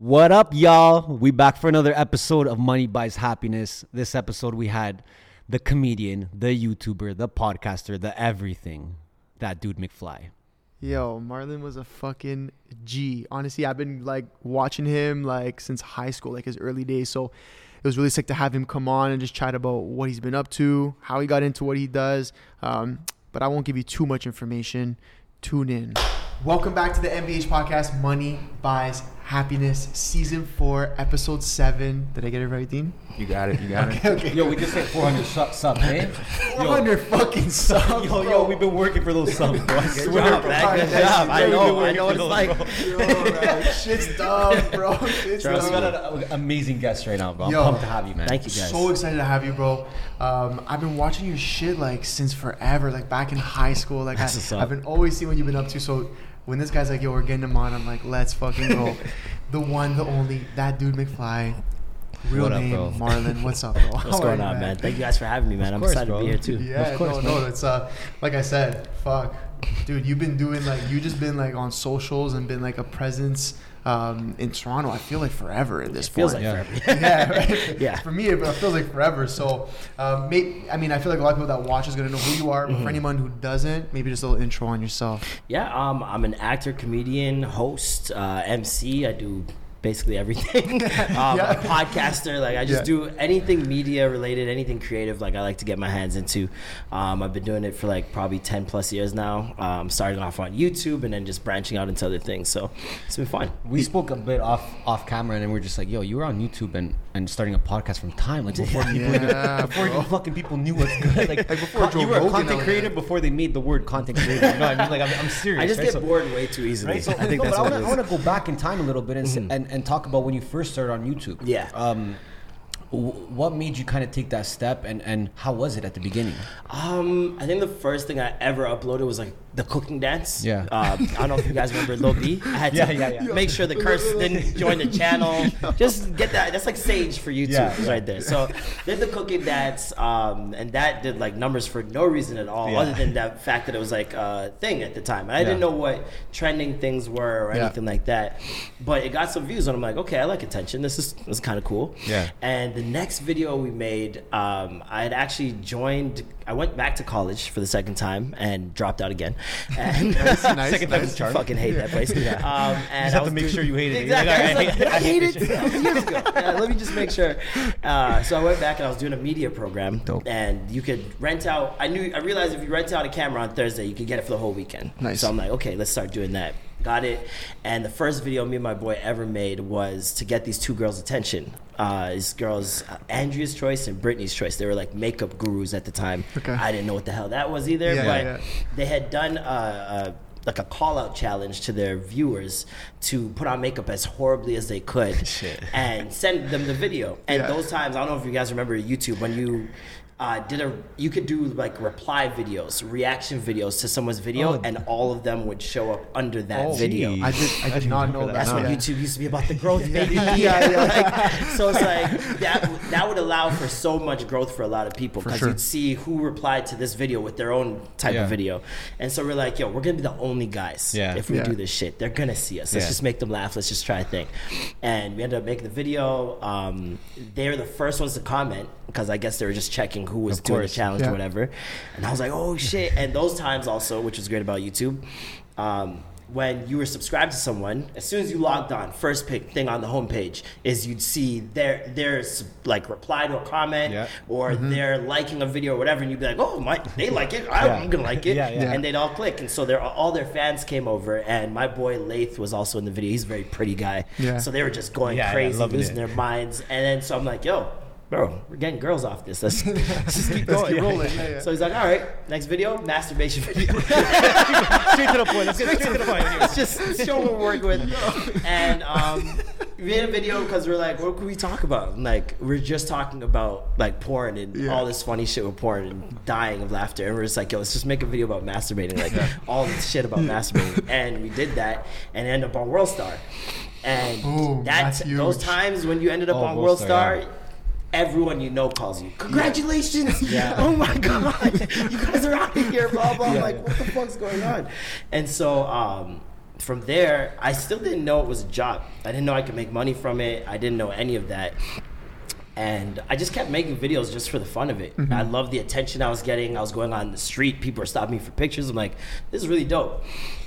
What up, y'all? We back for another episode of Money Buys Happiness. This episode we had the comedian, the YouTuber, the podcaster, the everything, that dude McFly. Yo, Marlon was a fucking G. Honestly, I've been like watching him like since high school, like his early days. So it was really sick to have him come on and just chat about what he's been up to, how he got into what he does. Um, but I won't give you too much information. Tune in. Welcome back to the MBH podcast, Money Buys Happiness, season four, episode seven. Did I get it right, Dean? You got it. You got Okay, okay. Yo, we just hit 400 su- subs, man. 400 fucking subs. Yo, yo, we've been working for those subs, bro. I swear, job, bro. man. Good Good job. I job. know, We've I been know what it's working like. Yo, man, shit's dumb, bro. Shit's Bro, we dumb. got an amazing guest right now, bro. I'm Yo. pumped to have you, man. Thank you, guys. So excited to have you, bro. Um, I've been watching your shit like since forever, like back in high school. Like That's I. I've been always seeing what you've been up to. So when this guy's like, "Yo, we're getting him on," I'm like, "Let's fucking go." the one, the only, that dude McFly. Real What up, name, bro? Marlon. What's up, bro? What's How going on, man? Thank you guys for having me, man. I'm course, excited bro. to be here too. Yeah, Of course, no, man. no, it's uh, like I said, fuck, dude, you've been doing like you just been like on socials and been like a presence um, in Toronto. I feel like forever at this It feels point. like Yeah. forever. yeah, right? Yeah. For me, it feels like forever. So, um, may, I mean, I feel like a lot of people that watch is gonna know who you are. But Mm-hmm. for anyone who doesn't, maybe just a little intro on yourself. Yeah, um, I'm an actor, comedian, host, uh, MC. I do basically everything. um, Yeah. A podcaster. Like I just Yeah. do anything media related, anything creative. Like I like to get my hands into. Um, I've been doing it for like probably ten plus years now. Um, starting off on YouTube and then just branching out into other things. So it's been fun. We spoke a bit off off camera, and then we are just like, "Yo, you were on YouTube and, and starting a podcast from time, like before people Yeah, before even fucking people knew what's good, like, before con- Joe you were a Rogan content creator before they made the word content creator. You know what I mean? Like, I'm, I'm serious. I just right? get So- bored way too easily. Right, so, I think no, that's but I what wanna, I want to go back in time a little bit and, s and and talk about when you first started on YouTube. Yeah. Um, what made you kind of take that step, and and how was it at the beginning? Um, I think the first thing I ever uploaded was like the cooking dance. Yeah. Uh, I don't know if you guys remember Lil B. I had to Yeah, yeah, yeah. make sure the curse didn't join the channel. Just get that. That's like sage for YouTube Yeah, yeah. right there. So did the cooking dance, um, and that did like numbers for no reason at all, Yeah. other than that fact that it was like a thing at the time. And I Yeah. didn't know what trending things were or Yeah. anything like that. But it got some views, and I'm like, okay, I like attention. This is this is kind of cool. Yeah. And the next video we made, um, I had actually joined. I went back to college for the second time and dropped out again. And Nice, nice, Second nice. charm. fucking hate that place. Um, and just have to make doing- sure you hate it. Exactly. Like, I hate it. That was years ago. Yeah, let me just make sure. Uh, so I went back and I was doing a media program, Dope. and you could rent out. I knew. I realized if you rent out a camera on Thursday, you could get it for the whole weekend. Nice. So I'm like, okay, let's start doing that. Got it. And the first video me and my boy ever made was to get these two girls' attention. Uh, these girls, uh, Andrea's Choice and Brittany's Choice. They were like makeup gurus at the time. Okay. I didn't know what the hell that was either, Yeah, but yeah, yeah. they had done a, a like a call out challenge to their viewers to put on makeup as horribly as they could and send them the video. And Yeah. those times, I don't know if you guys remember YouTube when you uh, did a you could do like reply videos, reaction videos to someone's video, Oh. and all of them would show up under that Oh, video. geez. I did, I did not know that. That's when Yeah. YouTube used to be about the growth, Yeah, baby. yeah, yeah. Like, so it's like that. That would allow for so much growth for a lot of people because sure. you'd see who replied to this video with their own type Yeah. of video, and so we're like, yo, we're gonna be the only guys Yeah. if we Yeah. do this shit. They're gonna see us. Let's Yeah. just make them laugh. Let's just try a thing. And we ended up making the video. Um, they're the first ones to comment because I guess they were just checking who was doing the challenge Yeah. or whatever. And I was like, oh shit. And those times also, which was great about YouTube, um, when you were subscribed to someone, as soon as you logged on, first pick thing on the homepage is you'd see their their like reply to a comment Yeah. or Mm-hmm. they're liking a video or whatever, and you'd be like, oh my, they like it, I, Yeah. I'm gonna like it, Yeah, and they'd all click, and so they're all their fans came over, and my boy Lath was also in the video. He's a very pretty guy, so they were just going crazy, losing it. their minds, and then so I'm like, yo. Bro, we're getting girls off this. Let's, let's just keep Let's going. keep rolling. Yeah, yeah. So he's like, all right, next video, masturbation video. straight to the point. Let's get straight to the point. Let's just show what we're working with. And um, we made a video because we're like, what can we talk about? And, like, we're just talking about like porn and Yeah. all this funny shit with porn and dying of laughter. And we're just like, yo, let's just make a video about masturbating, like all this shit about masturbating. And we did that and ended up on World Star. And Boom, that's, that's those times when you ended up Oh, on World World Star, Star. Everyone you know calls you. Congratulations! Yeah. Oh my god! You guys are out of here, blah blah. Yeah, like, what the fuck's going on? And so um, from there, I still didn't know it was a job. I didn't know I could make money from it. I didn't know any of that. And I just kept making videos just for the fun of it. I loved the attention I was getting. I was going on the street, people were stopping me for pictures. I'm like, this is really dope.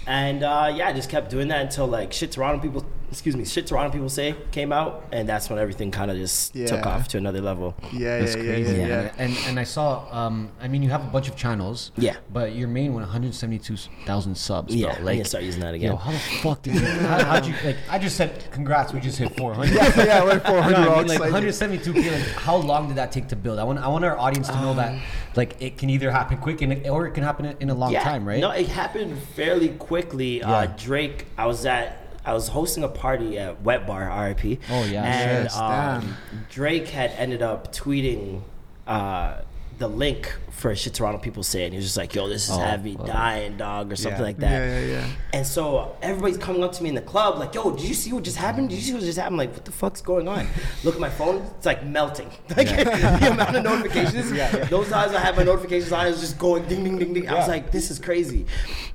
And uh, yeah, I just kept doing that until like shit Toronto people, excuse me, shit Toronto people say came out, and that's when everything kind of just took off to another level. Yeah, That's yeah, crazy. yeah, yeah, Yeah. yeah. And and I saw, um, I mean, you have a bunch of channels. Yeah. But your main one, 172,000 subs. Yeah, bro. I need to start using that again. Yo, how the fuck did you? How, how'd you like? I just said congrats. We just hit 400. Yeah, yeah, we're 400 You know what I all mean? Like 172k. Like, how long did that take to build? I want I want our audience to know that like it can either happen quick and or it can happen in- in a long time, right? No, it happened fairly quickly. Yeah. Uh, Drake, I was at. I was hosting a party at Wet Bar, RIP. Oh, yeah. and Yes, um, Drake had ended up tweeting uh, the link for shit Toronto people say, and he was just like, "Yo, this is Oh, heavy fuck. dying dog" or something Yeah. like that. Yeah, yeah, yeah. And so everybody's coming up to me in the club, like, "Yo, did you see what just happened? Did you see what just happened?" I'm like, what the fuck's going on? Look at my phone; it's like melting. Like the amount of notifications. yeah Those times I had my notifications on, it was just going ding, ding, ding, ding. I was like, "This is crazy."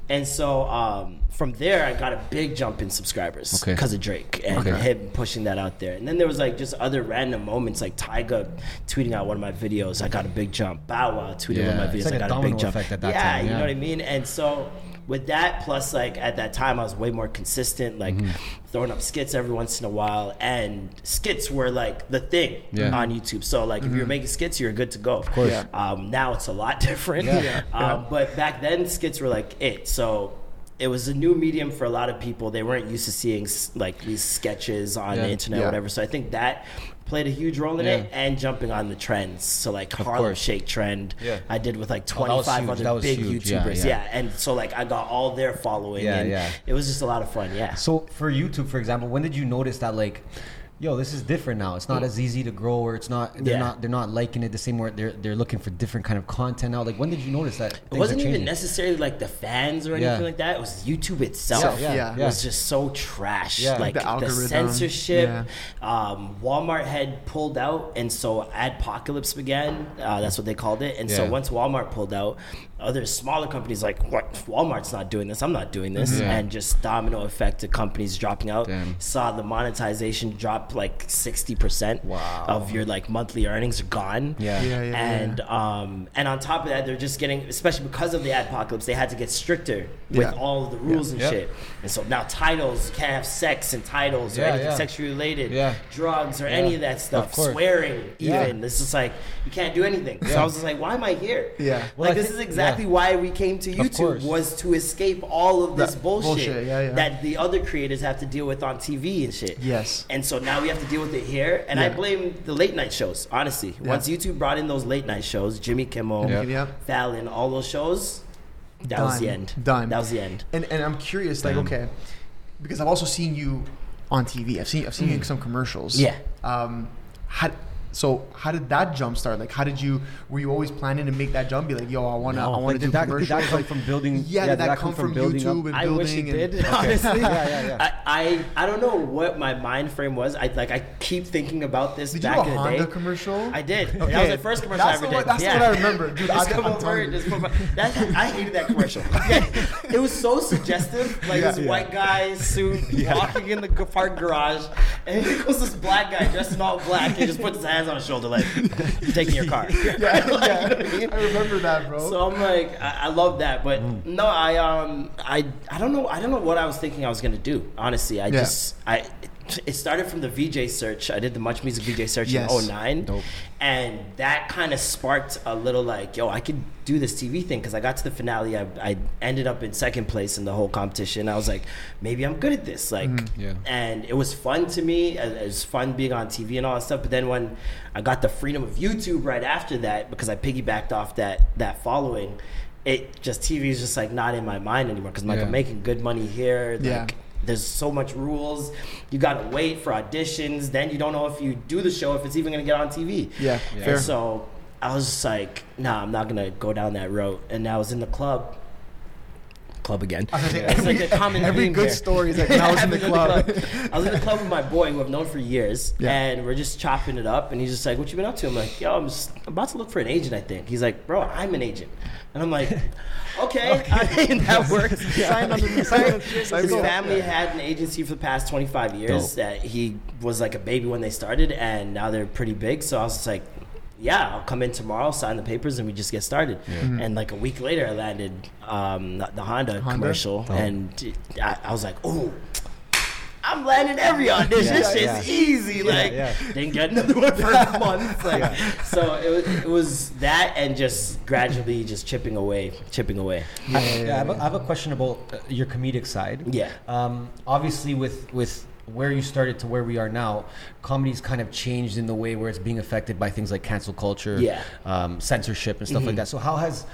And so um, from there, I got a big jump in subscribers Okay. because of Drake and Okay. him pushing that out there. And then there was like just other random moments, like Tyga tweeting out one of my videos, I got a big jump. Bow Wow tweeting one Yeah, of my it's videos, like I a got a big domino jump. effect at that yeah, time, you know what I mean. And so with that, plus like at that time, I was way more consistent, like Mm-hmm. throwing up skits every once in a while, and skits were like the thing Yeah. on YouTube. So like if you were making skits, you were good to go. Of course. Yeah. Um, now it's a lot different. Yeah. Yeah. Um, but back then, skits were like it. So. It was a new medium for a lot of people. They weren't used to seeing like these sketches on Yeah. the internet, or Yeah. whatever. So I think that played a huge role in it, and jumping on the trends. So like Harlem course. Shake trend, Yeah. I did with like Oh, that was 25 other big huge. Yeah, YouTubers. yeah. Yeah, and so like I got all their following. Yeah, and yeah. It was just a lot of fun. Yeah. So for YouTube, for example, when did you notice that like, yo, this is different now? It's not as easy to grow, or it's not. They're Yeah. not. They're not liking it the same way. They're they're looking for different kind of content now. Like when did you notice that? It wasn't even necessarily like the fans or Yeah. anything like that. It was YouTube itself. Yeah, yeah, It yeah. was just so trash. Yeah. Like The the, censorship. yeah. Um, Walmart had pulled out, and so Adpocalypse began. Uh, that's what they called it. And so once Walmart pulled out, other smaller companies like what Walmart's not doing this. I'm not doing this. Yeah. And just domino effect of companies dropping out. Damn. Saw the monetization drop like sixty percent Wow. of your like monthly earnings are gone. Yeah. Yeah, yeah, and um, and on top of that, they're just getting, especially because of the Adpocalypse, they had to get stricter with Yeah. all of the rules and Yep. shit. And so now titles you can't have sex and titles or Yeah, anything yeah. sexually related, Yeah. drugs or Yeah. any of that stuff, course. swearing Yeah. even. It's just like you can't do anything. So I was just like, why am I here? Yeah. Well, like I this think- is exactly yeah. why we came to. YouTube was to escape all of this That bullshit, bullshit, yeah, yeah. that the other creators have to deal with on TV and shit. Yes. And so now we have to deal with it here. And I blame the late night shows, honestly. Yeah. Once YouTube brought in those late night shows, Jimmy Kimmel, Yeah. Yep. Fallon, all those shows, that was the end. Done. That was the end. And and I'm curious, like, Damn. okay, because I've also seen you on TV. I've seen I've seen you in some commercials. Mm. Yeah. Um, how so how did that jump start? Like, how did you were you always planning to make that jump? Be like, yo, I wanna No. I wanna Like, do did that- did commercials. that come like, from building- Yeah, yeah, did that, come from, building up? YouTube and I wish building? it and, did, honestly. Yeah, yeah, yeah. I, I I don't know what my mind frame was. I like I keep thinking about this Did you back do a in the Honda day. commercial? I did. Okay. That was the first commercial That's I ever the did. that's the yeah. one I remember. Dude, just I- come I'm over. Just put my, that, I hated that commercial. it was so suggestive. Like this white guy suit walking in the g- park garage, and here goes this black guy dressed in all black and just puts his hands on his shoulder like, "I'm taking your car." Yeah, Like, you know yeah. I remember that, bro. So I'm like, I, I love that, but no, I um, I I don't know, I don't know what I was thinking I was gonna do. Honestly, I Yeah. just I. It started from the VJ search. I did the Much Music VJ search Yes. in 09. Dope. And that kind of sparked a little like, yo, I could do this TV thing because I got to the finale. I, I ended up in second place in the whole competition. I was like, maybe I'm good at this. Like, mm-hmm. Yeah. and it was fun to me. It it was fun being on TV and all that stuff. But then when I got the freedom of YouTube right after that, because I piggybacked off that that following, it just TV is just like not in my mind anymore. Because like Yeah. I'm making good money here. Like, Yeah. There's so much rules. You gotta wait for auditions. Then you don't know if you do the show if it's even gonna get on TV. yeah, Yeah. fair. And so I was just like, nah, I'm not gonna go down that road. And I was in the club club again. I was It's like a common every good here. story is like when I was in the club. I was in the club with my boy who I've known for years, Yeah. and we're just chopping it up. And he's just like, "What you been up to?" I'm like, "Yo, I'm just about to look for an agent. I think." He's like, "Bro, I'm an agent," and I'm like, "Okay, I mean, that works." Sign on the- sign- sign His family had an agency for the past 25 years. Dope. That he was like a baby when they started, and now they're pretty big. So I was just like. Yeah, I'll come in tomorrow, sign the papers, and we just get started. And like a week later, I landed um, the, the Honda, Honda? commercial, Oh. and I, I was like, "Oh, I'm landing every audition. Yeah, this shit's yeah. easy. Like, yeah. didn't get another one for a month. Like, so it was, it was that, and just gradually just chipping away, chipping away. I, yeah, I, have a, I have a question about uh, your comedic side. Yeah. Um, obviously, with with where you started to where we are now, comedy's kind of changed in the way where it's being affected by things like cancel culture, Yeah. um, censorship, and stuff like that. So, how has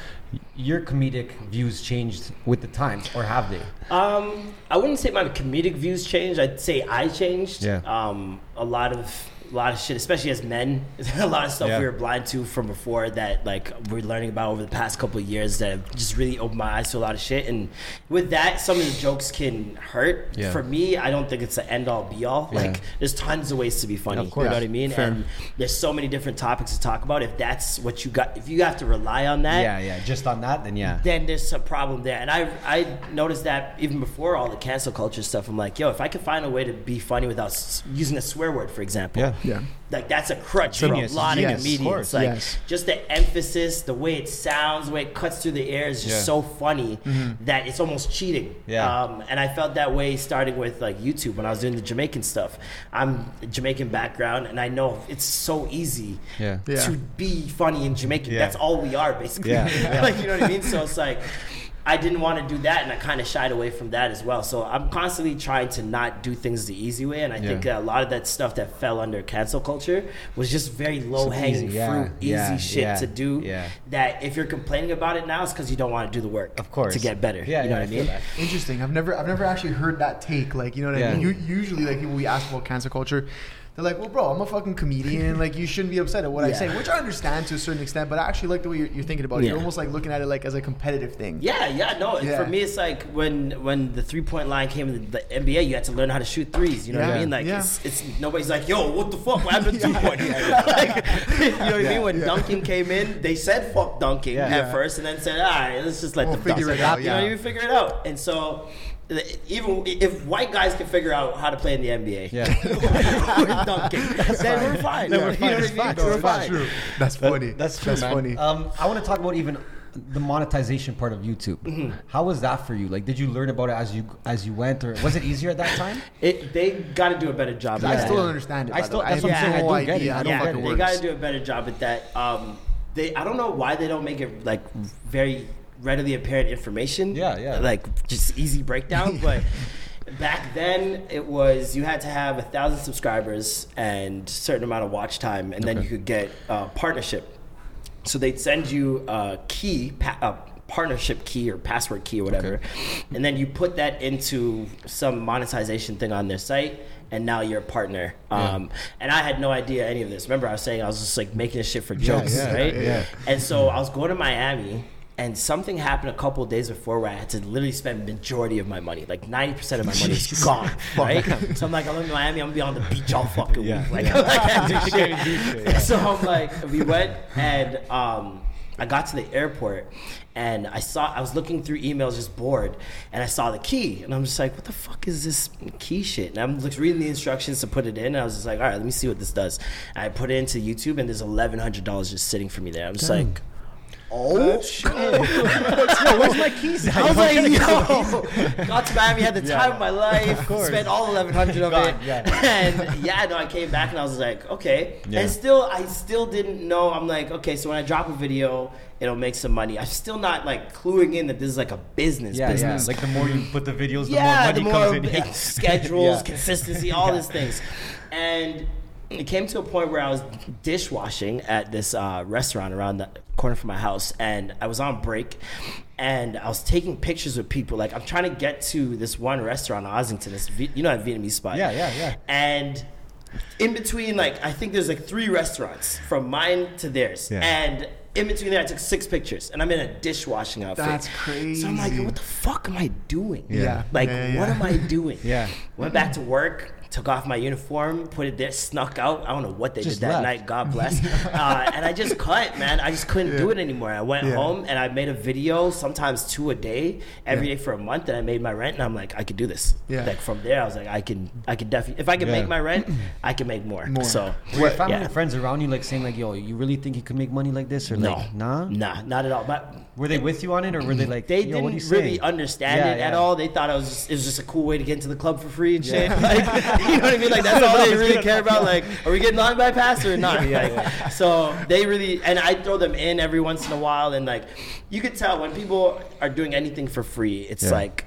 your comedic views changed with the times, or have they? Um, I wouldn't say my comedic views changed. I'd say I changed. Yeah. Um, a lot of a lot of shit, especially as men, a lot of stuff Yeah. we were blind to from before that like we're learning about over the past couple of years that have just really opened my eyes to a lot of shit. And with that, some of the jokes can hurt. Yeah. For me, I don't think it's the end all be all. Yeah. Like there's tons of ways to be funny. Of course. You know what I mean? Fair. And there's so many different topics to talk about. If that's what you got, if you have to rely on that, yeah, yeah. Just on that, then yeah. then there's a problem there. And I I noticed that even before all the cancel culture stuff. I'm like, yo, if I could find a way to be funny without using a swear word, for example, Yeah. Yeah. like that's a crutch Genius. for a lot Yes, of of comedians. course. Like Yes. just the emphasis, the way it sounds, the way it cuts through the air is just Yeah. so funny that it's almost cheating. Yeah. Um, and I felt that way starting with like YouTube when I was doing the Jamaican stuff. I'm Jamaican background, and I know it's so easy Yeah. Yeah. to be funny in Jamaican. Yeah. That's all we are, basically. Yeah. like you know what I mean? So it's like I didn't want to do that, and I kind of shied away from that as well. So I'm constantly trying to not do things the easy way, and I think Yeah. a lot of that stuff that fell under cancel culture was just very low hanging easy, yeah, fruit, easy yeah, shit yeah, to do. yeah. That if you're complaining about it now, it's because you don't want to do the work. Of course. to get better. Yeah, you know yeah, what I mean? that. Interesting. I've never I've never actually heard that take. Like, you know what Yeah. I mean? U- usually like people we ask about cancel culture, they're like, "Well, bro, I'm a fucking comedian. Like, you shouldn't be upset at what I say," which I understand to a certain extent. But I actually like the way you're, you're thinking about it. You're almost like looking at it like as a competitive thing. Yeah, yeah, no. Yeah. For me, it's like when when the three point line came in the NBA, you had to learn how to shoot threes. You know what I mean? Like Yeah. it's, it's nobody's like, yo, what the fuck? What happened to two point? like, you know what I mean? When dunking came in, they said fuck dunking Yeah. at Yeah. first, and then said, all right, let's just let We'll the figure dunk it out. You know, you figure it out. And so. Even if white guys can figure out how to play in the NBA, Yeah. we're dunking, then we're fine. Then we're fine. know what I It's mean? fine. We're fine. True. That's That- funny. that's true, That's man. funny. Um, I want to talk about even the monetization part of YouTube. Mm-hmm. How was that for you? Like, did you learn about it as you as you went, or was it easier at that time? It, they got to do a better job. I still don't understand it. I still- way. that's what I'm saying, I don't get it. idea I don't the get fuck it. it they got to do a better job at that. Um, they, I don't know why they don't make it like very readily apparent information. Yeah, yeah. Like just easy breakdown. but back then, it was you had to have a thousand subscribers and certain amount of watch time, and then you could get uh, partnership. So they'd send you a key, pa- a partnership key or password key or whatever, and then you put that into some monetization thing on their site, and now you're a partner. Um, and I had no idea any of this. Remember, I was saying I was just like making this shit for jokes, yeah, right? yeah. And so I was going to Miami. And something happened a couple of days before where I had to literally spend majority of my money, like ninety percent of my money is gone, right? so I'm like, I'm in Miami, I'm gonna be on the beach all fucking Yeah, week, like, yeah. I can't do shit. Can't do shit, yeah. So I'm like, we went and um, I got to the airport and I saw I was looking through emails just bored and I saw the key and I'm just like, what the fuck is this key shit? And I'm just reading the instructions to put it in and I was just like, all right, let me see what this does. And I put it into YouTube and there's eleven hundred dollars just sitting for me there. I'm just like. Oh shit! where's my keys? I was like, yo, got to Miami, had the Yeah. time of my life, course. spent all eleven hundred of God, it, yeah. and yeah, no, I came back and I was like, okay, Yeah. and still, I still didn't know. I'm like, okay, so when I drop a video, it'll make some money. I'm still not like cluing in that this is like a business. Yeah, yeah. business. Like the more you put the videos, the yeah, more the more comes in. Yeah. schedules, Yeah. consistency, all Yeah. these things, and it came to a point where I was dishwashing at this uh, restaurant around the corner from my house, and I was on break, and I was taking pictures with people. Like I'm trying to get to this one restaurant in Ossington, this you know that Vietnamese spot. Yeah, yeah, yeah. And in between, like I think there's like three restaurants from mine to theirs, Yeah. and in between there, I took six pictures, and I'm in a dishwashing outfit. That's crazy. So I'm like, what the fuck am I doing? Yeah. Like, what yeah. am I doing? Yeah. Went back to work, took off my uniform, put it there, snuck out. I don't know what they Just did that left. night. God bless. uh, and I just cut, man. I just couldn't do it anymore. I went Yeah. home and I made a video, sometimes two a day, every day for a month, and I made my rent. And I'm like, I could do this. Yeah. Like from there, I was like, I can, I can definitely, if I can Yeah. make my rent, I can make more. More. So. Were your family yeah. and friends around you like saying like, "Yo, you really think you could make money like this?" Or No, like, "Nah." nah, not at all. But Were they with you on it, or were they like, they Yo, what you didn't really saying?" understand Yeah, it at all. They thought it was just, it was just a cool way to get into the club for free and shit. Like, you know what I mean? Like that's all they really care about. Like, are we getting line bypass or not? Yeah, Like, So they really and I throw them in every once in a while, and like you could tell when people are doing anything for free, it's Yeah. like.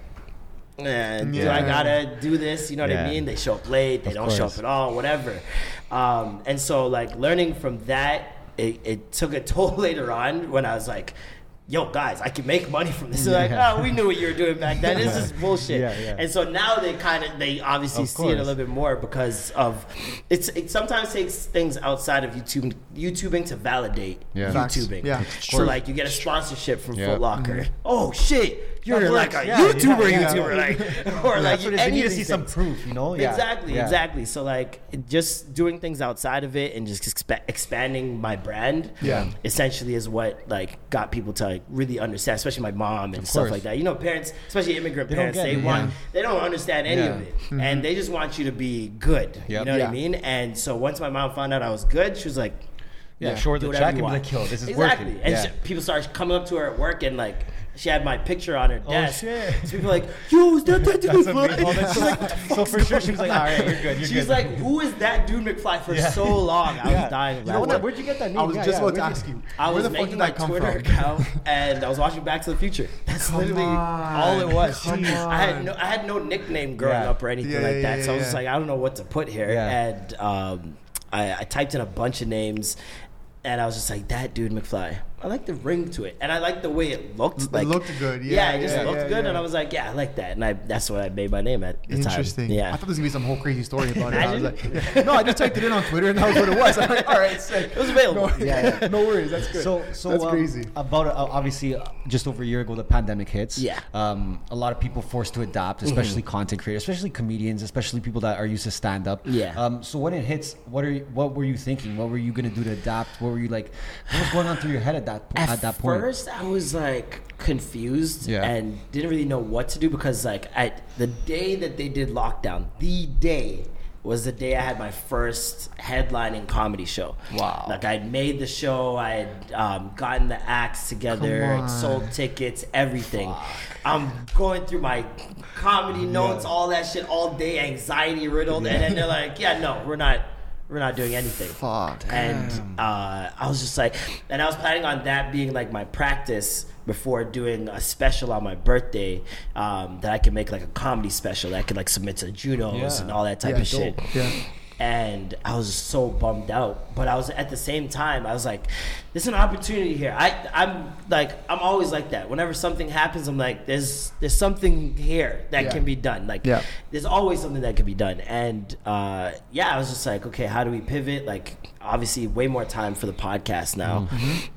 Eh, do Yeah. I gotta do this? You know what Yeah. I mean? They show up late, they Of don't show up at all, whatever. Um, and so, like, learning from that, it, it took a toll later on when I was like, yo, guys, I can make money from this. They're like, oh, we knew what you were doing back then. This is bullshit. Yeah, yeah. And so now they kind of, they obviously Of see it a little bit more because of, it's it sometimes takes things outside of YouTube, YouTubing to validate Yeah. YouTubing. Yeah. So, like, you get a sponsorship from Yeah. Foot Locker. Mm-hmm. Oh, shit. You're That like works. a Yeah, YouTuber, yeah, yeah. YouTuber. Like, or like, That's what it is. need to see these some proof, you know? Yeah. Exactly, Yeah. exactly. So like just doing things outside of it and just expa- expanding my brand, Yeah. essentially is what like got people to like really understand, especially my mom and Of stuff course. like that. You know, parents, especially immigrant They parents, they it, want yeah. they don't understand any of Yeah. it, mm-hmm. and they just want you to be good. You know what Yeah. I mean? And so once my mom found out I was good, she was like. Yeah, Yeah. show her Do the whatever check you and be want. like, "Yo, this is exactly. working." And yeah. she- people started coming up to her at work and like she had my picture on her Oh, desk. shit. So people were like, "Yo, is that that dude That's McFly?" amazing. Oh, that's like, so for sure, she was like, "All right, you're good, you're She's good." like, "Who is that dude McFly?" For Yeah. so long, I Yeah. was dying. of You know laughter. what? Where'd you get that name? I was Yeah, just yeah, about to ask you. I where was the fuck making did my that come Twitter from? account and I was watching Back to the Future. That's Come literally on, all it was. come I had no, I had no nickname growing Yeah. up or anything Yeah, like that. yeah, so I was just like, I don't know what to put here. Yeah. And um, I, I typed in a bunch of names. And I was just like, that dude McFly. I like the ring to it, and I like the way it looked. It Like looked good, Yeah, yeah, it just yeah, looked yeah, good, yeah. and I was like, yeah, I like that, and I that's what I made my name at the time. Interesting. Yeah. I thought there was gonna be some whole crazy story about it. I was like, yeah. no, I just typed it in on Twitter and that was what it was. I'm like, all right, sick. It was available. No, Yeah, yeah. no worries. That's good. So, so that's um, crazy. About uh, obviously, uh, just over a year ago, the pandemic hits. Yeah. Um, a lot of people forced to adapt, especially content creators, especially comedians, especially people that are used to stand up. Yeah. Um, so when it hits, what are you, what were you thinking? What were you gonna do to adapt? What were you like? What was going on through your head at that at, at, that point? first i was like confused Yeah. and didn't really know what to do because like at the day that they did lockdown the day was the day I had my first headlining comedy show. Wow. Like I'd made the show, I had um, gotten the acts together, Come I'd on. sold tickets, everything. I'm going through my comedy notes, all that shit, all day, anxiety riddled, and then they're like, "Yeah, no, we're not, we're not doing anything." Fuck. and uh, I was just like, and I was planning on that being like my practice before doing a special on my birthday um, that I could make like a comedy special that I could like submit to Junos Yeah. and all that type Yeah, of shit. Yeah. And I was so bummed out, but I was at the same time I was like, "There's an opportunity here." I I'm like I'm always like that. Whenever something happens, I'm like, "There's there's something here that Yeah. can be done." Like Yeah. there's always something that can be done. And uh, yeah, I was just like, okay, how do we pivot? Like, obviously, way more time for the podcast now,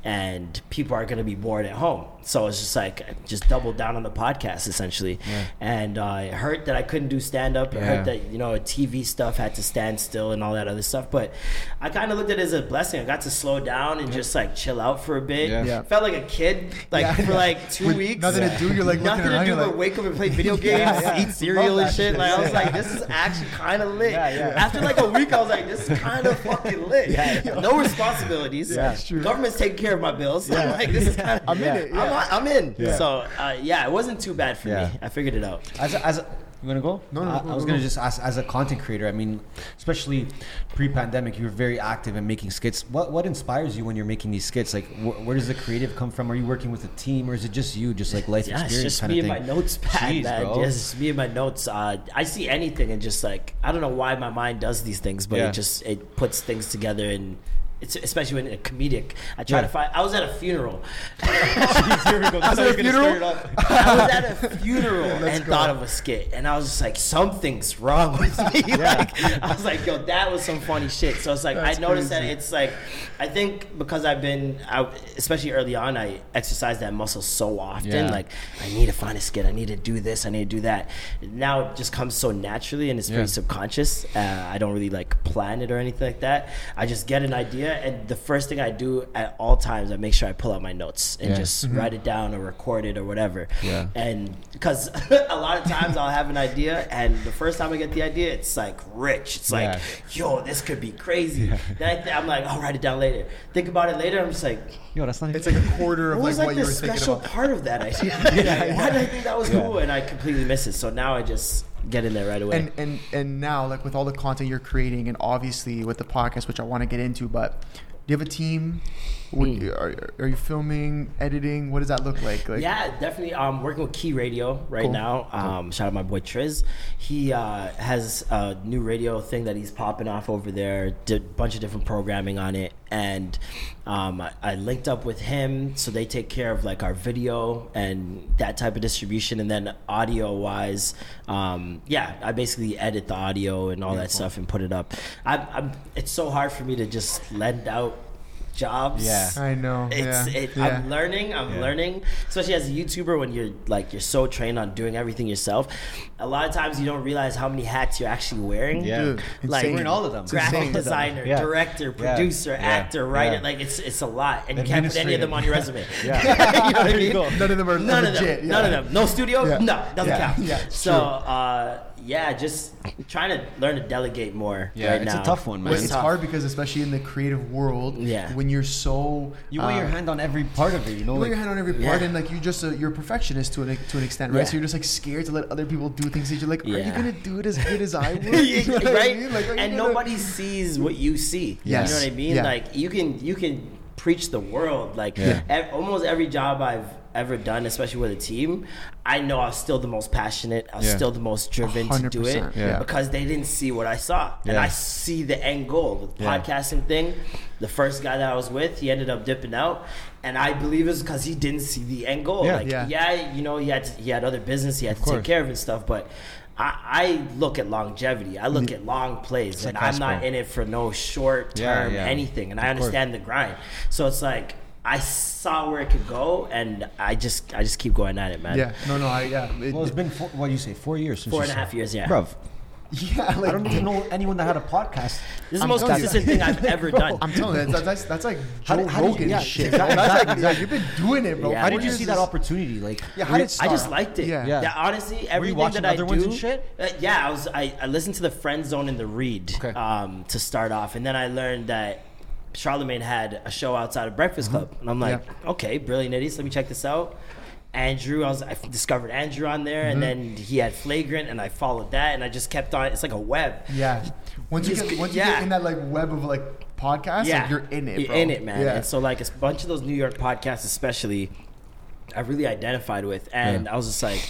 and people are going to be bored at home. So it's just like, just double down on the podcast essentially. And uh, it hurt that I couldn't do stand up. It Yeah. hurt that, you know, TV stuff had to stand still and all that other stuff. But I kind of looked at it as a blessing. I got to slow down and just like chill out for a bit. Yeah. Yeah. Felt like a kid, like Yeah. for like two With weeks. nothing to do, you're, like, nothing to around, do you're but like- wake up and play video games, Yeah, yeah. eat cereal Love and that shit. shit. Like I was like, this is actually kind of lit. Yeah, yeah. After like a week, I was like, this is kind of fucking lit. No responsibilities. Yeah, it's true. Government's taking care of my bills. So I'm like, this is kind of. I'm in it, yeah. I'm, I'm in. Yeah. So uh, yeah, it wasn't too bad for Yeah. me. I figured it out. As a, as a, you want to go? No, no, I, go, I was go, gonna go. just ask. As a content creator, I mean, especially pre-pandemic, you were very active in making skits. What what inspires you when you're making these skits? Like, wh- where does the creative come from? Are you working with a team, or is it just you, just like life Yeah, it's experience just kind me of and thing? my notes pad, Jeez, man. bro. Yes, me and my notes. Uh, I see anything and just like I don't know why my mind does these things, but Yeah. it just it puts things together and it's especially when a comedic. I try Yeah. to find. I was at a funeral. Here we go. That's how you're gonna stir I was at a funeral and thought of a skit, and I was just like, something's wrong with me. like, I was like, yo, that was some funny shit. So it's like That's I noticed crazy. that it's like, I think because I've been, I, especially early on, I exercise that muscle so often. Yeah. Like I need to find a skit. I need to do this. I need to do that. Now it just comes so naturally, and it's pretty subconscious. Uh, I don't really like plan it or anything like that. I just get an idea, and the first thing I do at all times, I make sure I pull out my notes and Yeah. just mm-hmm. write it down or record it or whatever. Yeah. And because a lot of times I'll have an idea, and the first time I get the idea, it's like rich. It's like, Yeah. yo, this could be crazy. Then I th- I'm like, I'll write it down later. Think about it later. I'm just like, Yo, that's not. It's like a quarter of what like was what like you the were thinking special about. part of that idea? Why did I think that was Yeah. cool? And I completely miss it. So now I just get in there right away. and and and now like with all the content you're creating and obviously with the podcast which i want to get into but do you have a team What, Mm. are, are you filming editing what does that look like like yeah, definitely. Um, working with Key Radio right Cool. now. Um, shout out my boy Triz. He uh, has a new radio thing that he's popping off over there. Did a bunch of different programming on it, and um, I, I linked up with him, so they take care of like our video and that type of distribution, and then audio wise, um, yeah, I basically edit the audio and all that stuff and put it up. I, I'm. It's so hard for me to just lend out jobs. Yeah. i know It's yeah, it, yeah. I'm learning. I'm Yeah. learning, especially as a YouTuber when you're like you're so trained on doing everything yourself. A lot of times you don't realize how many hats you're actually wearing. Yeah. Dude, Like insane. Wearing all of them. Graphic designer, Yeah. director, producer, Yeah. actor, writer. Like it's it's a lot, and you can't put any of them on your resume. Yeah. you know what I mean? none of them are None of legit them. None of them. No studio. Yeah. No, doesn't Yeah. count. Yeah, so true. uh, yeah, just trying to learn to delegate more. Yeah, right it's a tough one, man. But it's hard because especially in the creative world Yeah. when you're so You want uh, your hand on every part of it. You know, you like, want your hand on every part, Yeah. and like you just a, you're a perfectionist to an to an extent, right? Yeah. So you're just like scared to let other people do things that you're like, are you gonna do it as good as I would? You know what I right? mean? Like, and gonna- nobody sees what you see. Yes. You know what I mean? Yeah. Like you can you can preach the world. Like Yeah. ev- almost every job I've ever done, especially with a team, I know I was still the most passionate. I was Yeah. still the most driven to do it yeah. because they didn't see what I saw, and I see the end goal. With the Yeah. podcasting thing. The first guy that I was with, he ended up dipping out. And I believe it's because he didn't see the end goal. Yeah. Like, Yeah. yeah, you know, he had to, he had other business he had to course. take care of and stuff. But I, I look at longevity. I look at long plays, and I'm not in it for no short term yeah. anything. And I Of course. understand the grind. So it's like I saw where it could go, and I just I just keep going at it, man. Yeah, no, no, I yeah, it- well, it's been four, what do you say four years. Since Four you and a half started. years, yeah. Bruv, yeah. Like, I don't even know anyone that had a podcast. This is the I'm most telling you. consistent thing I've ever Bro, done. I'm telling you, that's that's, that's like How Joe did- how did you- Rogan yeah, shit. exactly, That's like, exactly, yeah, you've been doing it, bro. Yeah. How did you see that opportunity? Like, Yeah, how did I just liked it. Yeah. Yeah. Yeah. honestly, everything watching that I other do. ones and shit? Uh, yeah, I was. I, I listened to the Friend Zone and the Read Okay. um, to start off, and then I learned that Charlamagne had a show outside of Breakfast Club, mm-hmm. and I'm like, okay, brilliant idiots. Let me check this out. Andrew, I was I discovered Andrew on there, and mm-hmm. then he had Flagrant, and I followed that, and I just kept on. It's like a web. Yeah. Once you get once you yeah. get in that like web of like podcasts, yeah, like, you're in it. You're in it, man. Yeah. And so like a bunch of those New York podcasts, especially, I really identified with, and Yeah. I was just like,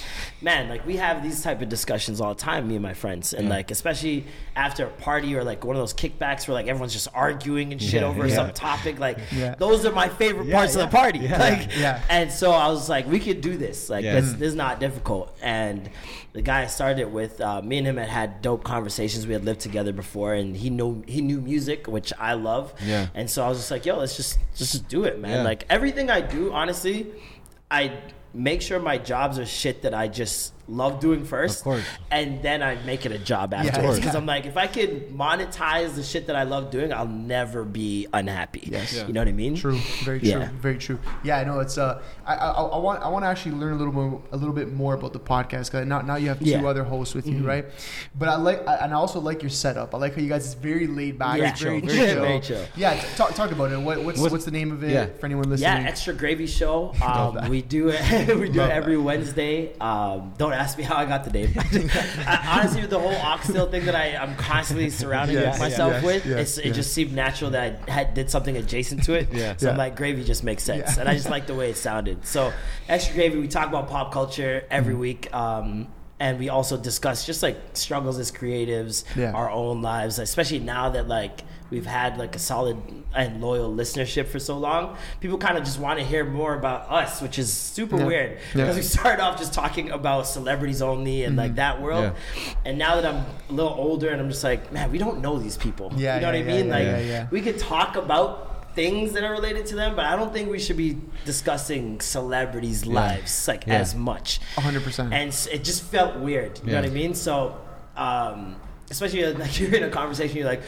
man, like we have these type of discussions all the time, me and my friends, and Yeah. like especially after a party or like one of those kickbacks where like everyone's just arguing and shit Yeah, over some topic. Like those are my favorite parts of the party. Like, Yeah. and so I was like, we could do this. Like this, this is not difficult. And the guy I started with, uh, me and him had had dope conversations. We had lived together before, and he knew he knew music, which I love. Yeah. And so I was just like, yo, let's just just do it, man. Like everything I do, honestly, I make sure my jobs are shit that I just love doing first. Of course. And then I make it a job afterwards. Because yeah. I'm like, if I could monetize the shit that I love doing, I'll never be unhappy. Yes. Yeah. You know what I mean? True, very true, Yeah. very true. Yeah, I know it's uh, I, I, I want I want to actually learn a little more, a little bit more about the podcast because now now you have two Yeah. other hosts with Mm-hmm. you, right? But I like I, and I also like your setup. I like how you guys it's very laid back, Yeah. it's very Very chill. chill. Very chill. Yeah, t- talk talk about it. What, what's What's- what's the name of it yeah. for anyone listening? Yeah, listening? extra gravy show. Um, we do it. we do Love it every Wednesday. Um, don't ask me how I got the name. I, honestly, with the whole oxtail thing that I, I'm constantly surrounding Yes, myself yes, with, yes, it's, it just seemed natural that I had, did something adjacent to it. Yeah. So I'm like, gravy just makes sense, and I just like the way it sounded. So extra gravy. We talk about pop culture every Mm-hmm. week. Um, and we also discuss just like struggles as creatives, Yeah. our own lives, especially now that like we've had like a solid and loyal listenership for so long. People kind of just want to hear more about us, which is super Yeah. weird Yeah. because we started off just talking about celebrities only and like that world, and now that I'm a little older and I'm just like, man, we don't know these people. Yeah, you know yeah, what I yeah, mean? yeah, like yeah, yeah. we could talk about things that are related to them, but I don't think we should be discussing celebrities' lives like Yeah. as much. 100%. And it just felt weird. You know what I mean? So, um, especially like you're in a conversation, you're like.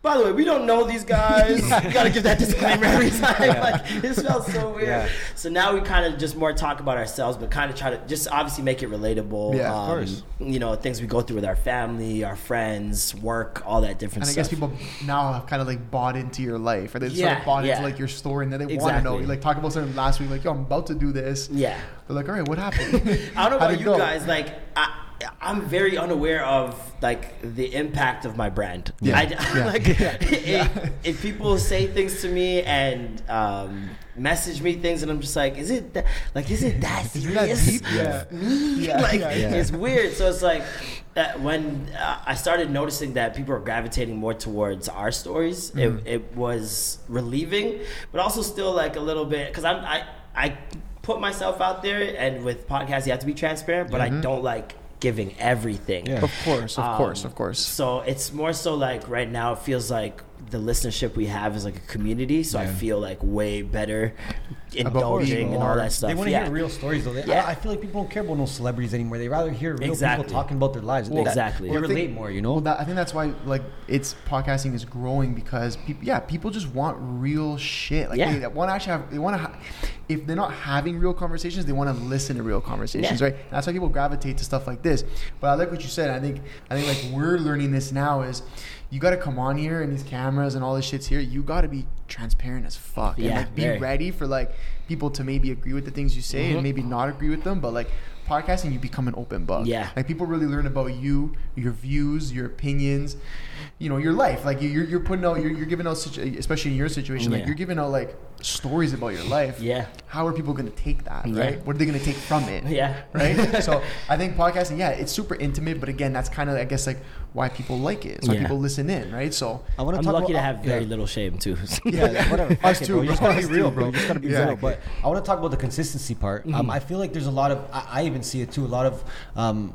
By the way, we don't know these guys. You gotta give that disclaimer every time. Like it felt so weird. Yeah. So now we kind of just more talk about ourselves, but kind of try to just obviously make it relatable. Yeah, of um, course. You know things we go through with our family, our friends, work, all that different stuff. And I stuff. guess people now have kind of like bought into your life, or they sort of bought yeah. into like your story, and then they want to know. You like talk about something last week, like yo, I'm about to do this. Yeah. They're like, all right, what happened? I don't know How'd about you go? guys. Like, I, I'm very unaware of like the impact of my brand. Yeah. I, Yeah. like If, if people say things to me and um, message me things, and I'm just like, is it that, like, is it that that serious? Yeah. Me? Yeah, like, yeah, yeah. it's weird. So it's like. That when uh, I started noticing that people are gravitating more towards our stories, Mm-hmm. it, it was relieving, but also still like a little bit because I'm I I put myself out there, and with podcasts you have to be transparent, but I don't like giving everything. Yeah. Of course, of course, Um, of course. So it's more so like right now it feels like the listenership we have is like a community, so I feel like way better indulging and all that stuff. They want to yeah. hear real stories, though. They, Yeah. I, I feel like people don't care about no celebrities anymore. They rather hear real Exactly. people talking about their lives. They- Exactly. They Well, I think- relate more, you know. Well, that, I think that's why like it's podcasting is growing because people, yeah, people just want real shit. Like Yeah. they want to actually have, they want to. Ha- if they're not having real conversations, they want to listen to real conversations, Yeah. right? And that's why people gravitate to stuff like this. But I like what you said. I think I think like we're learning this now is. You got to come on here and these cameras and all this shit's here. You got to be transparent as fuck and like be very. ready for like people to maybe agree with the things you say Mhm. and maybe not agree with them. But like podcasting, you become an open book. Yeah. Like people really learn about you, your views, your opinions, you know, your life. Like you- you're, you're putting out, you're, you're giving out, situ- especially in your situation, like you're giving out like stories about your life. Yeah. How are people going to take that? Yeah. Right. What are they going to take from it? Yeah. Right. so I think podcasting, yeah, it's super intimate, but again, that's kind of, I guess, like why people like it. It's why Yeah. people listen in. Right. So I want I'm talk lucky about, to have very yeah. little shame too. yeah, whatever. Fuck Us it, too, bro. You just gotta be real, too, bro. You just gotta be Yeah. real. But I want to talk about the consistency part. Um, I feel like there's a lot of. I, I even see it too. A lot of. Um,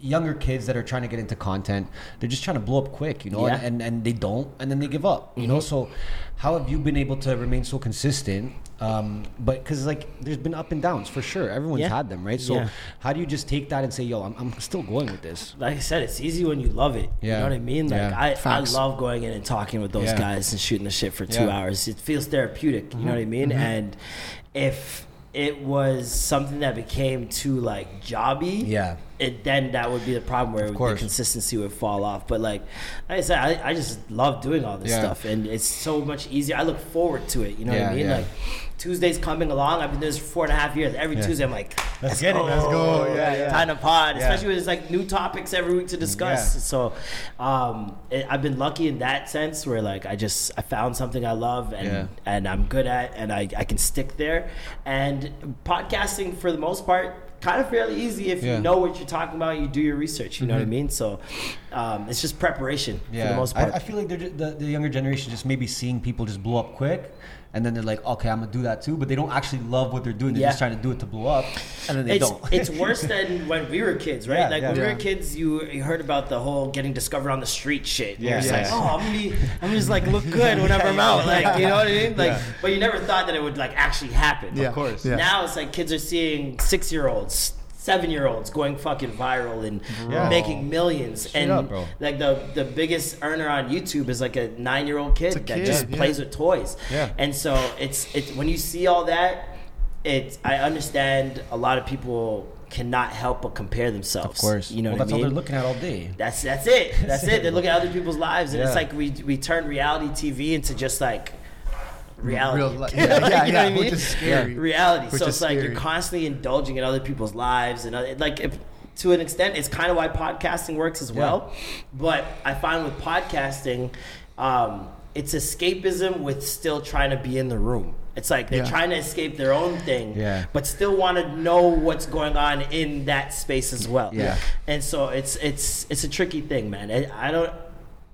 younger kids that are trying to get into content they're just trying to blow up quick you know Yeah. and, and and they don't and then they give up you know so how have you been able to remain so consistent um but because like there's been up and downs for sure everyone's Yeah. had them right so Yeah. how do you just take that and say yo i'm, I'm still going with this like I said, it's easy when you love it. Yeah. You know what I mean? Like Yeah. I, I love going in and talking with those Yeah. guys and shooting the shit for two Yeah. hours. It feels therapeutic. You know what I mean? And if it was something that became too like jobby, Yeah. it then that would be the problem where the consistency would fall off. But like, like I said, I, I just love doing all this Yeah. stuff, and it's so much easier. I look forward to it. You know what I mean? yeah. Like Tuesday's coming along. I've been doing this for four and a half years. Every Yeah. Tuesday, I'm like, let's, get it, let's go. Yeah, yeah. Time to pod, Yeah. especially when there's like new topics every week to discuss. Yeah. So, um, it, I've been lucky in that sense where like I just I found something I love and Yeah. and I'm good at, and I I can stick there. And podcasting for the most part. Kind of fairly easy if Yeah. you know what you're talking about. You do your research. You know what I mean. So, um, it's just preparation for the most part. I, I feel like they're the, the younger generation just maybe seeing people just blow up quick, and then they're like, okay, I'm gonna do that too, but they don't actually love what they're doing. They're Yeah. just trying to do it to blow up, and then they it's, don't. it's worse than when we were kids, right? Yeah, like yeah. when we were kids, you, you heard about the whole getting discovered on the street shit. Yeah, Yeah, you're just yeah. like, oh, I'm gonna be, I'm just like look good whenever I'm out, like you know what I mean? Like, Yeah. but you never thought that it would like actually happen. Yeah. of course. Yeah. Now it's like kids are seeing six year olds. Seven year olds going fucking viral and Bro. making millions, Straight and up, like the the biggest earner on YouTube is like a nine year old kid that kid, just yeah. plays with toys. Yeah. And so it's it's when you see all that, it's I understand a lot of people cannot help but compare themselves. Of course, You know well, what that's I all they're looking at all day. That's that's it. That's it. They're looking at other people's lives, and it's like we we turn reality TV into just like reality. Real li- You know yeah, yeah, which is scary. Reality. Which so it's like you're constantly indulging in other people's lives, and other, like if, to an extent, it's kind of why podcasting works as well. But I find with podcasting. Um, it's escapism with still trying to be in the room. It's like they're Yeah. trying to escape their own thing, Yeah. but still want to know what's going on in that space as well. Yeah. And so it's it's it's a tricky thing, man. I, I don't.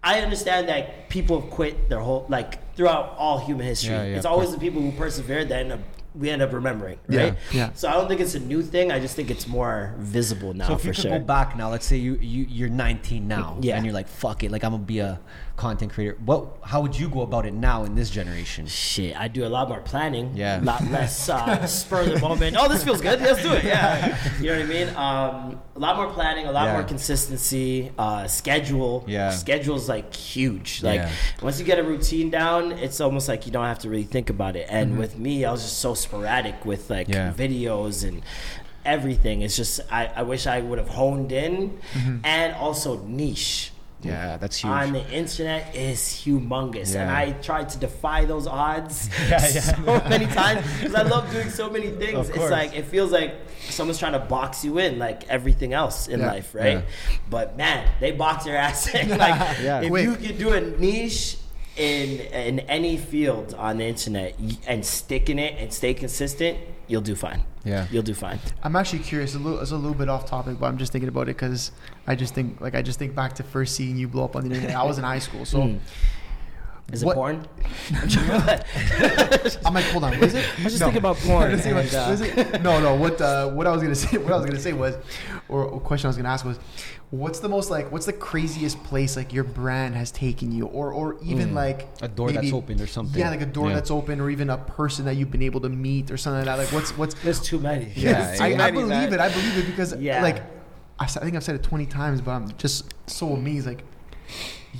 I understand that people have quit their whole like throughout all human history. Yeah, yeah, it's always the people who persevered that end up we end up remembering, Yeah, right? yeah. So I don't think it's a new thing. I just think it's more visible now So if for you could sure. go back now, let's say you, you you're 19 now, Yeah. and you're like, fuck it, like I'm gonna be a content creator. What? How would you go about it now in this generation? Shit, I do a lot more planning. Yeah. A lot less uh, spur of the moment. Oh, this feels good. Let's do it. Yeah. You know what I mean? Um, a lot more planning, a lot Yeah. more consistency, uh, schedule. Yeah. Schedule's like huge. Like Yeah. once you get a routine down, it's almost like you don't have to really think about it. Mm-hmm. And with me, I was just so sporadic with like Yeah. videos and everything. It's just I, I wish I would have honed in Mm-hmm. and also niche Yeah, that's huge. on the internet is humongous, and I tried to defy those odds Yeah, yeah. so many times because I love doing so many things. It's like it feels like someone's trying to box you in, like everything else in Yeah. life, right? Yeah. But man, they box your ass in. like Yeah. if Quick. you can do a niche. In, in any field on the internet and stick in it and stay consistent, you'll do fine. Yeah. you'll do fine. I'm actually curious. A little, it's a little bit off topic, but I'm just thinking about it because I just think, like, I just think back to first seeing you blow up on the internet. I was in high school, so Mm. Is it What- porn? I'm like, hold on, what is it? I was just thinking about porn. Let's what- and, uh, what is it? No, no. What uh, what I was gonna say, what I was gonna say was, or a question I was gonna ask was, what's the most like, what's the craziest place like your brand has taken you, or or even Mm. like A door that's opened or something. Yeah, like a door Yeah. that's open, or even a person that you've been able to meet, or something like that. Like, what's what's There's too many. Yeah, There's too I, I believe man. it. I believe it because, Yeah. like, I, s- I think I've said it 20 times, but I'm just so amazed. Like,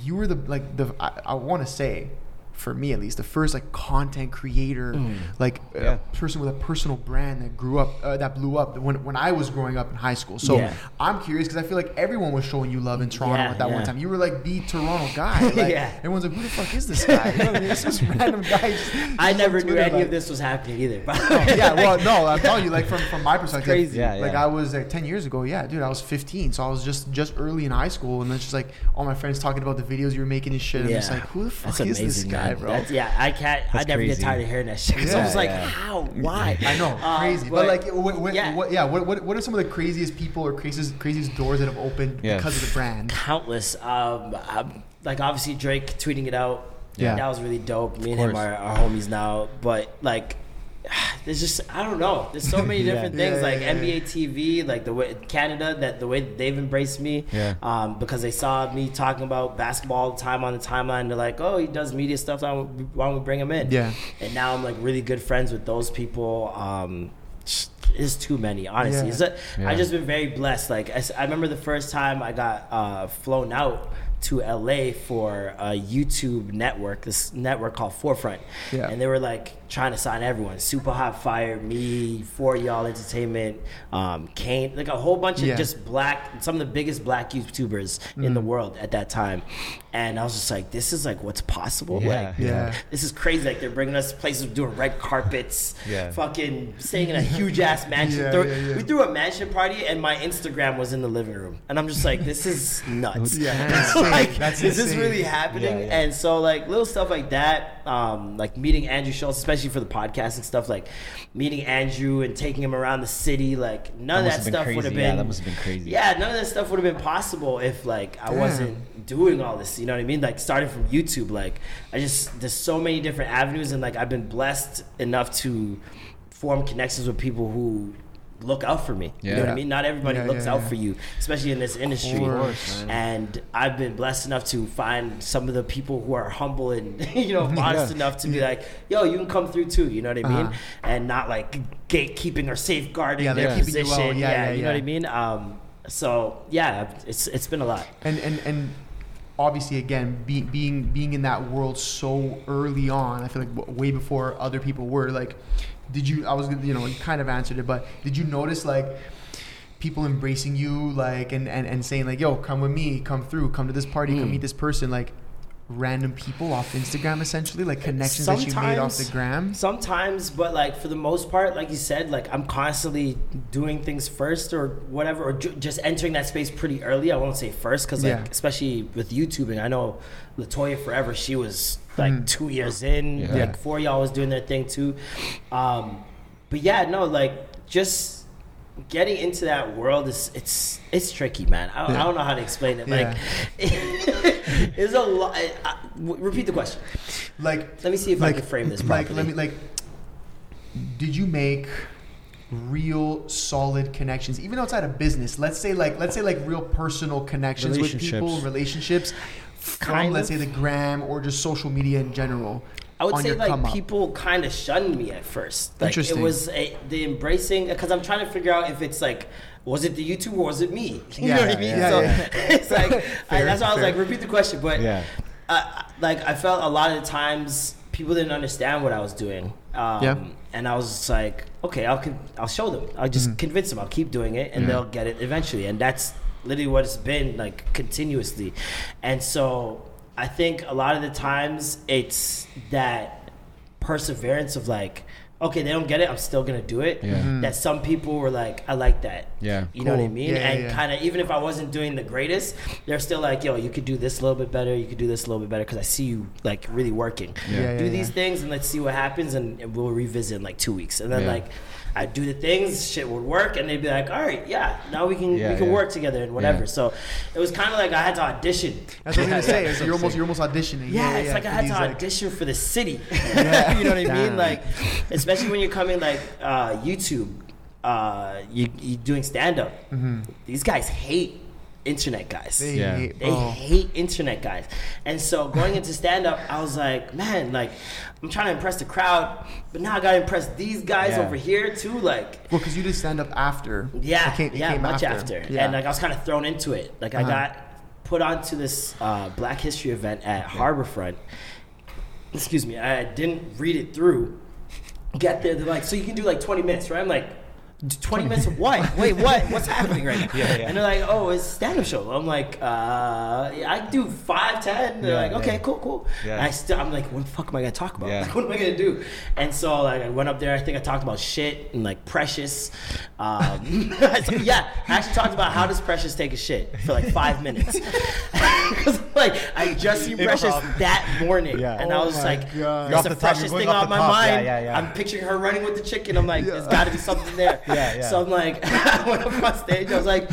you were the, like, the, I, I want to say, for me at least, the first, like, content creator, Mm. like, Yeah. a person with a personal brand that grew up, uh, that blew up when, when I was growing up in high school. So Yeah. I'm curious because I feel like everyone was showing you love in Toronto Yeah, at that one time. You were like the Toronto guy. Like, Yeah. Everyone's like, who the fuck is this guy? You know what I mean? This random guy. just- I never knew any like- of this was happening either. yeah, well, no, I'm telling you, like from from my perspective, crazy. Yeah, like. I was like ten years ago. Yeah, dude, I was 15, so I was just just early in high school, and then just like all my friends talking about the videos you were making and shit. I'm just like, who the fuck That's is this amazing, guy, man. bro? That's, yeah, I can't. I That's never crazy. get tired of hearing that shit. 'cause I Yeah, was like, yeah. how? Why? I know, Um, crazy. But, like, what, what, yeah. what, yeah what, what, what are some of the craziest people or craziest craziest doors that have opened Yeah. because of the brand? countless. Um, um, like obviously Drake tweeting it out. Yeah. that was really dope. Me and him are, are homies now. But like, there's just I don't know. There's so many different Yeah, things yeah, like yeah. NBA TV, like the way Canada that the way they've embraced me. Yeah. Um, because they saw me talking about basketball the time on the timeline. They're like, oh, he does media stuff. Why don't we, why don't we bring him in? Yeah. And now I'm like really good friends with those people. Um, it's too many, honestly. Yeah. Yeah. I just been very blessed. Like I remember the first time I got uh, flown out to LA for a YouTube network, this network called Forefront, Yeah. and they were like trying to sign everyone. Super Hot Fire, me, For Y'all Entertainment, um, Kane, like a whole bunch of Yeah. just black, some of the biggest black YouTubers in the world at that time. And I was just like, this is like what's possible. Yeah. Like, Yeah. this is crazy. Like they're bringing us places doing red carpets, Yeah. fucking staying in a huge ass mansion. Yeah, Throw- yeah. We threw a mansion party, and my Instagram was in the living room, and I'm just like, this is nuts. Yeah, that's like, That's is this really happening? And so, like, little stuff like that, um, like meeting Andrew Schulz, especially for the podcast and stuff, like meeting Andrew and taking him around the city, like none That of that stuff would have been. Yeah, that must have been crazy. Yeah, none of that stuff would have been possible if like I Damn. wasn't doing all this. You know what I mean? Like starting from YouTube, like I just there's so many different avenues, and like I've been blessed enough to form connections with people who look out for me. You know what I mean? Not everybody Yeah, looks yeah, out yeah. for you, especially in this industry. course. And I've been blessed enough to find some of the people who are humble and you know modest Yeah. enough to be like, "Yo, you can come through too." You know what I mean? Uh-huh. And not like gatekeeping or safeguarding Yeah, their they're keeping you position. low. Yeah, yeah, you know what I mean? Um, so yeah, it's it's been a lot. and and and obviously again be, being being in that world so early on i feel like w- way before other people were like did you i was you know you kind of answered it but did you notice like people embracing you like and and, and saying like yo come with me come through come to this party come Mm. meet this person like random people off Instagram, essentially, like connections that you made off the gram? Sometimes, but like for the most part, like you said, like I'm constantly doing things first or whatever, or ju- just entering that space pretty early. I won't say first because, like, Yeah. especially with YouTubing, I know Latoya Forever, she was like Mhm. two years in, Yeah. like four y'all was doing their thing too. Um, but yeah, no, like just getting into that world is it's it's tricky, man. I, Yeah. I don't know how to explain it. Yeah. Like, it's a lot. I- I- w- repeat the question. Like, Let me see if I can frame this Like, properly. let me like. Did you make real solid connections, even outside of business? Let's say like let's say like real personal connections with people, Relationships. Relationships from Kind let's say the gram or just social media in general. I would on say your like people kind of shunned me at first. Like Interesting. it was a, the embracing because I'm trying to figure out if it's like was it the YouTube or was it me? You Yeah, know what I mean? yeah, so yeah. it's like I, that's why I was fair. like repeat the question. But Yeah. uh, like I felt a lot of the times people didn't understand what I was doing. Um, Yeah. And I was like, okay, I'll con- I'll show them. I'll just Mm-hmm. convince them. I'll keep doing it, and Yeah. they'll get it eventually. And that's literally what it's been like continuously. And so I think a lot of the times it's that perseverance of like, okay, they don't get it. I'm still gonna do it. Yeah. Mhm. That some people were like, I like that. Yeah. You know what I mean? Yeah, yeah, and yeah. kind of even if I wasn't doing the greatest, they're still like, yo, you could do this a little bit better. You could do this a little bit better because I see you like really working. Yeah. Yeah, do yeah, these yeah. things and let's see what happens, and, and we'll revisit in like two weeks. And then Yeah. like. I do the things, shit would work, and they'd be like, "All right, yeah, now we can Yeah, we can yeah. work together and whatever." Yeah. So it was kind of like I had to audition. That's what I was gonna say. Yeah, you're almost you're almost auditioning. Yeah, it's like I had to like- audition for the city. Yeah. you know what I mean? Damn. Like, especially when you're coming like uh, YouTube, uh, you you doing stand up. These guys hate internet guys. They Yeah. hate, They bro. hate internet guys. And so going into stand up, I was like, man, like I'm trying to impress the crowd, but now I gotta impress these guys Yeah. over here too. Like, Well, because you did stand up after. yeah, It came- it yeah, came much after. Yeah. And like I was kind of thrown into it. Like I Uh-huh. got put onto this uh, Black History event at Harbourfront. Excuse me, I didn't read it through. Get there, they're like, so you can do like 20 minutes, right? I'm like, 20 minutes of what? Wait, what? What's happening right now? Yeah, yeah. And they're like, oh, it's a stand-up show. I'm like, uh, yeah, I do five, ten. They're Yeah, like, okay, cool, cool. Yeah. And I still, I'm like, what the fuck am I gonna talk about? Like, what am I gonna do? And so like, I went up there. I think I talked about shit and like Precious. Um, so, yeah, I actually talked about how does Precious take a shit for like five minutes. like I just seen Precious that morning, Yeah. and I Oh was like, God. a the Precious thing off on my top. Mind. I'm picturing her running with the chicken. I'm like, there's got to be something there. Yeah, yeah. So I'm like, I went up on stage. I was like,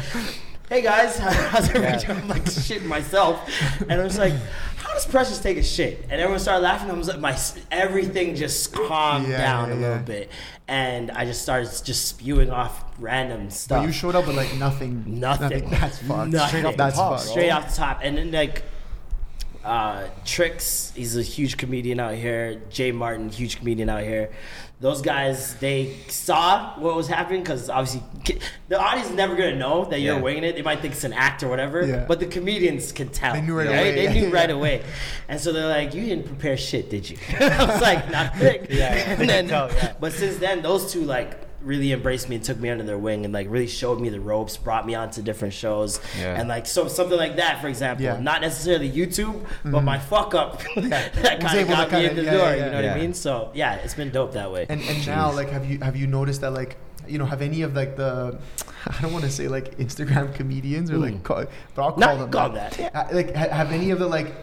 hey guys, how's everybody? Yeah. I'm like shitting myself, and I was like, how does Precious take a shit? And everyone started laughing. I was like, my everything just calmed Yeah, down yeah, a little bit, and I just started just spewing off random But stuff. you showed up with like nothing. Nothing. That's fucked. Nothing. Straight off that's top, straight off the top. And then like uh Tricks, he's a huge comedian out here. Jay Martin, huge comedian out here. Those guys, they saw what was happening because obviously the audience is never gonna know that you're Yeah. winging it. They might think it's an act or whatever, Yeah. but the comedians can tell. They knew right right? away, They knew right away, and so they're like, "You didn't prepare shit, did you?" I was like, "Not big." Yeah, then, but since then, those two like really embraced me and took me under their wing and like really showed me the ropes, brought me onto different shows, Yeah. and like so something like that, for example, Yeah. Mm-hmm. not necessarily YouTube, but my fuck up that kind of got me kinda- in the yeah, door. yeah, You yeah. know what I mean? So yeah, it's been dope that way. And and now like have you have you noticed that like you know have any of like the I don't want to say like Instagram comedians or like Mm. call, but I'll call Not them call that. that. Like have any of the like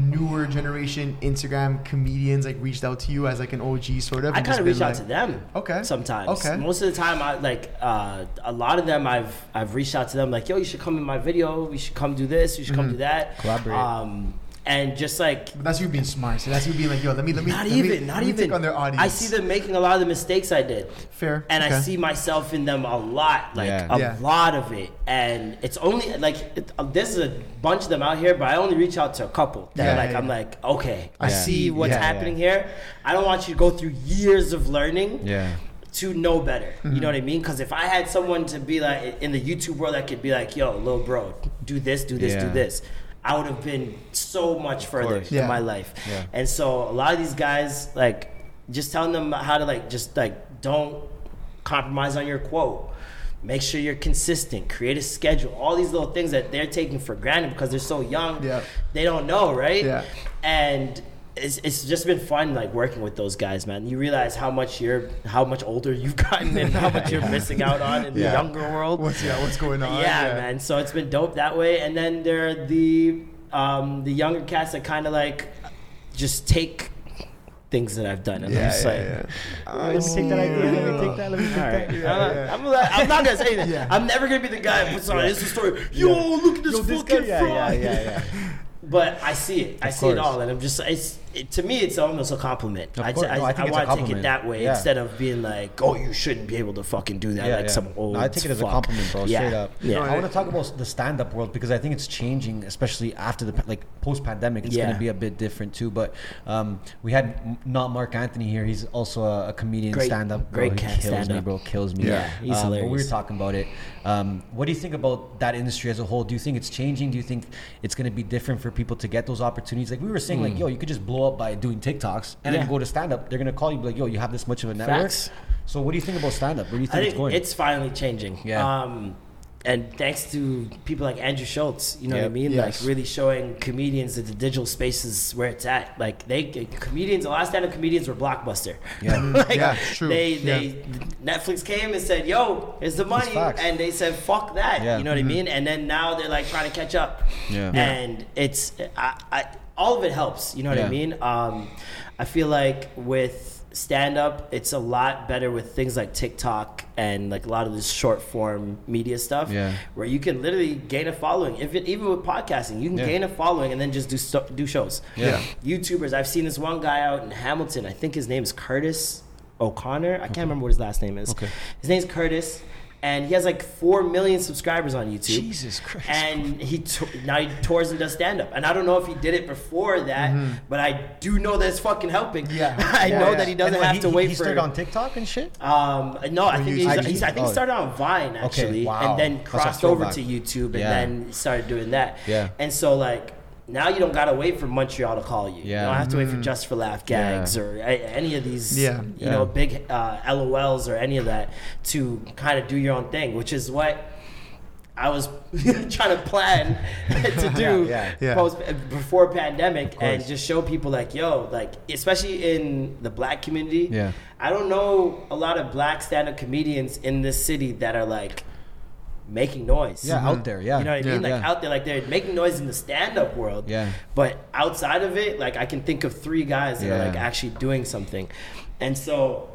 newer generation Instagram comedians like reached out to you as like an OG sort of? I kind of been reach out to them. Okay. Sometimes. Okay. Most of the time, I like uh, a lot of them. I've I've reached out to them like, yo, you should come in my video. You should come do this. You should come do that. Collaborate. Um, and just like But that's you being smart. So that's you being like, yo, let me let me not let me- even, not let even. on their audience. I see them making a lot of the mistakes I did. fair, and okay. I see myself in them a lot, like Yeah. a Yeah. lot of it. And it's only like it, uh, there's a bunch of them out here, but I only reach out to a couple that Yeah, like yeah, I'm like, okay, I see what's Yeah, yeah. happening here. I don't want you to go through years of learning Yeah. to know better. Mm-hmm. You know what I mean? Because if I had someone to be like in the YouTube world that could be like, yo, little bro, do this, do this, Yeah. do this. I would have been so much further course. in Yeah. my life. Yeah. And so a lot of these guys, like, just telling them how to like, just like, don't compromise on your quote. make sure you're consistent, create a schedule, all these little things that they're taking for granted because they're so young. Yeah. They don't know, right? Yeah. And it's, it's just been fun like working with those guys, man. You realize how much you're how much older you've gotten and how much you're missing out on in the younger world. What's yeah? What's going on? yeah, man. So it's been dope that way. And then there are the um, the younger cats that kind of like just take things that I've done and I'm Yeah, just yeah, like. yeah. Let me take that idea. Let me take that. Let me take All right. that. Yeah, I'm, yeah. I'm, not- I'm not gonna say that. Yeah. I'm never gonna be the guy who puts on Insta story. Yo, look at this fucking fraud. But I see it. I Of see it all, and I'm just. It's it, to me, it's almost a compliment. Of I, course. I, No, I think it's a want to take it that way Yeah. instead of being like, "Oh, you shouldn't be able to fucking do that," Yeah, like yeah. some old. No, I take it as a compliment, bro. Yeah. Straight up. Yeah. No, I want to talk about the stand-up world because I think it's changing, especially after the like post-pandemic. It's Yeah. going to be a bit different too. But um, we had not Mark Anthony here. He's also a, a comedian, Great- stand-up. great bro. cat He kills me, stand-up. bro. Kills me. Yeah, he's um, but we were talking about it. Um, what do you think about that industry as a whole? Do you think it's changing? Do you think it's going to be different for people to get those opportunities? Like we were saying, like yo, you could just blow up by doing TikToks and. Yeah. then go to stand-up. They're going to call you, be like, yo, you have this much of a network. Facts. So what do you think about stand-up? Where do you think, I it's going? it's finally changing. Yeah. Um, and thanks to people like Andrew Schulz, you know what I mean? Yes. Like really showing comedians that the digital space is where it's at. Like they comedians, a lot of stand-up comedians were blockbuster. Yeah. like Yeah, true. They Yeah. they Netflix came and said, "Yo, here's the money," facts. and they said, "Fuck that." Yeah. You know what I mean? And then now they're like trying to catch up. Yeah. Yeah. And it's I, I all of it helps. You know what Yeah. I mean? Um, I feel like with stand up, it's a lot better with things like TikTok and like a lot of this short form media stuff. Yeah. Where you can literally gain a following. If it, even with podcasting, you can Yeah. gain a following and then just do sto- do shows. Yeah. YouTubers. I've seen this one guy out in Hamilton. I think his name is Curtis O'Connor. I can't remember what his last name is. Okay. His name's Curtis. And he has like four million subscribers on YouTube Jesus Christ. and he t- now he tours and does stand up. And I don't know if he did it before that, but I do know that it's fucking helping. Yeah. I Yeah, know yeah. that he doesn't And have he- to wait he for. started on TikTok and shit. um, no, I Or think he's, he's, I think Oh. he started on Vine actually, wow. and then crossed over to YouTube, and Yeah. then started doing that. Yeah. And so like now you don't gotta wait for Montreal to call you. Yeah. You don't have to wait for Just for Laugh gags or a, any of these. Yeah. You Yeah. know, big uh, LOLs or any of that to kind of do your own thing, which is what. I was trying to plan to do Yeah, yeah. post before pandemic and just show people like, yo, like especially in the black community. Yeah. I don't know a lot of black stand-up comedians in this city that are like making noise. Yeah, out there. Yeah. You know what I mean? Yeah. Like out there, like they're making noise in the stand-up world. Yeah. But outside of it, like I can think of three guys that are like actually doing something, and so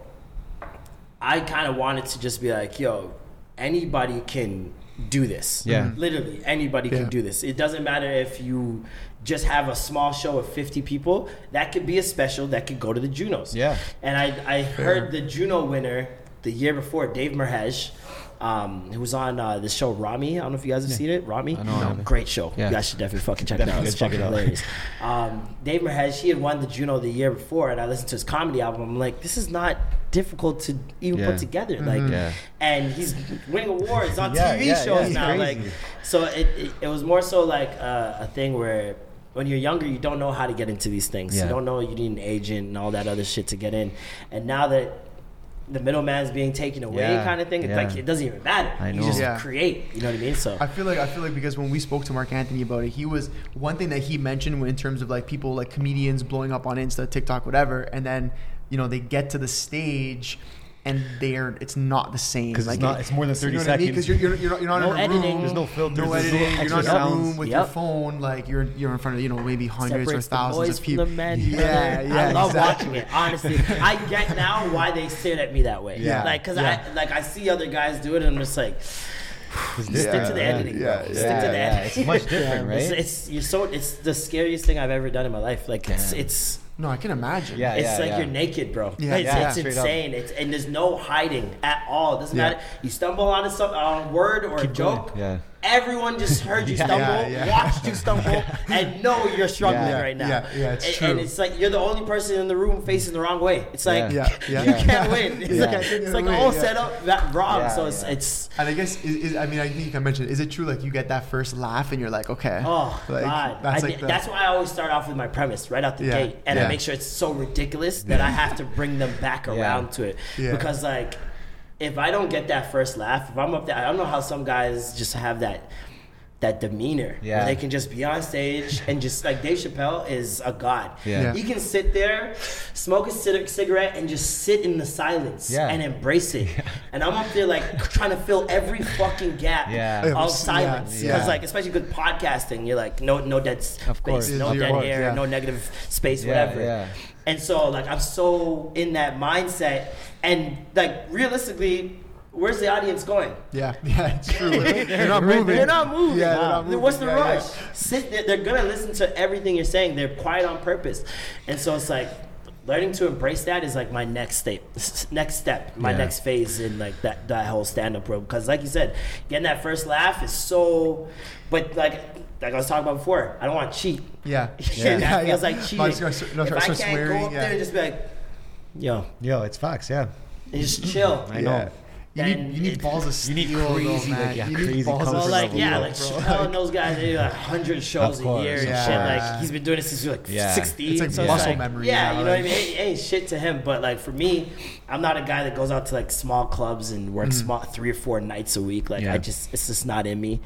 I kind of wanted to just be like, yo, anybody can do this. Yeah. Mhm. Literally, anybody Yeah. can do this. It doesn't matter if you just have a small show of 50 people. That could be a special that could go to the Junos. Yeah. And I, I heard the Juno winner the year before, Dave Merheje, um, who was on uh, the show Ramy. I don't know if you guys have seen it. Ramy? I know, I haven't. Great show. Yeah. You guys should definitely fucking check it out. It's check it fucking out. hilarious. Um, Dave Merheje, he had won the Juno the year before, and I listened to his comedy album. I'm like, this is not difficult to even Yeah. put together. Like, Yeah. and he's winning awards on Yeah, TV yeah, shows yeah, now. crazy. Like, so it, it, it was more so like uh, a thing where when you're younger, you don't know how to get into these things. Yeah. You don't know you need an agent and all that other shit to get in. And now that the middleman's being taken away, Yeah, kind of thing, it's yeah. like it doesn't even matter. I You know. just Yeah. create. You know what I mean? So I feel like I feel like because when we spoke to Mark Anthony about it, he was one thing that he mentioned in terms of like people like comedians blowing up on Insta, TikTok, whatever, and then you know they get to the stage and they're it's not the same 'Cause it's like not- it's more than 30 Because seconds. you're, you're, you're not, you're not No in a editing. room, There's no filters, no there's no editing. You're not in extra a room sounds. with Yep. your phone. Like you're you're in front of you know maybe hundreds or separates the thousands boys of from people. the men. Yeah, brother. yeah, I love exactly. watching it. Honestly, I get now why they stared at me that way. Yeah, like because yeah. I like I see other guys do it, and I'm just like. Stick to the editing, bro. yeah, Stick yeah, to the yeah. editing. It's much different, right? it's you're so it's the scariest thing I've ever done in my life. Like it's it's No, I can imagine. Yeah. it's like you're naked, bro. Yeah, it's, yeah, it's straight up. insane. It's and there's no hiding at all. It doesn't Yeah. matter. You stumble on a, some- on a word or a Keep going. joke. Yeah. Everyone just heard you Yeah, stumble, yeah, yeah. watched you stumble, and know you're struggling right now. yeah, yeah, it's and, true. and it's like you're the only person in the room facing the wrong way. It's like Yeah, yeah. you can't win. It's like it's like win, all set up that wrong. So it's it's And I guess is, is I mean I think you can mention is it true like you get that first laugh and you're like okay Oh like, God! that's I, like the, that's why I always start off with my premise right out the gate, and I make sure it's so ridiculous that I have to bring them back around to it because like if I don't get that first laugh, if I'm up there, I don't know how some guys just have that that demeanor Yeah. where they can just be on stage and just like Dave Chappelle is a god. Yeah. Yeah. He can sit there, smoke a cigarette, and just sit in the silence Yeah. and embrace it. And I'm up there like trying to fill every fucking gap Yeah. Yeah, of silence yeah. because like especially with podcasting, you're like no no dead space, Of course. no dead air, yeah. no negative space, Yeah, whatever. Yeah. And so like I'm so in that mindset, and like realistically, where's the audience going? Yeah, yeah, it's true. They're not moving. They're not moving. Yeah, they're not moving. What's the Yeah, yeah. rush? Sit there. They're gonna listen to everything you're saying. They're quiet on purpose, and so it's like learning to embrace that is like my next step. Next step. My Yeah. next phase in like that that whole stand up road. Because like you said, getting that first laugh is so. But like like I was talking about before, I don't want to cheat. Yeah, Yeah, that feels like cheating. Might as well no, if I start can't swearing, go up yeah. there and just be like, yo, Yo, it's Fox, Yeah. and just chill. I know. Yeah. You need, you need it- balls of you steel. need though, crazy, like, man. yeah, you need crazy balls comfort of Well, like level, yeah, like bro. Chappelle and those guys, they do like hundred shows Of a year and of shit. Like he's been doing this since he was like Yeah. sixteen. It's like so muscle like, memory Yeah, now, you know what I mean. It, it shit to him, but like for me, I'm not a guy that goes out to like small clubs and works small three or four nights a week. Like Yeah. I just, it's just not in me.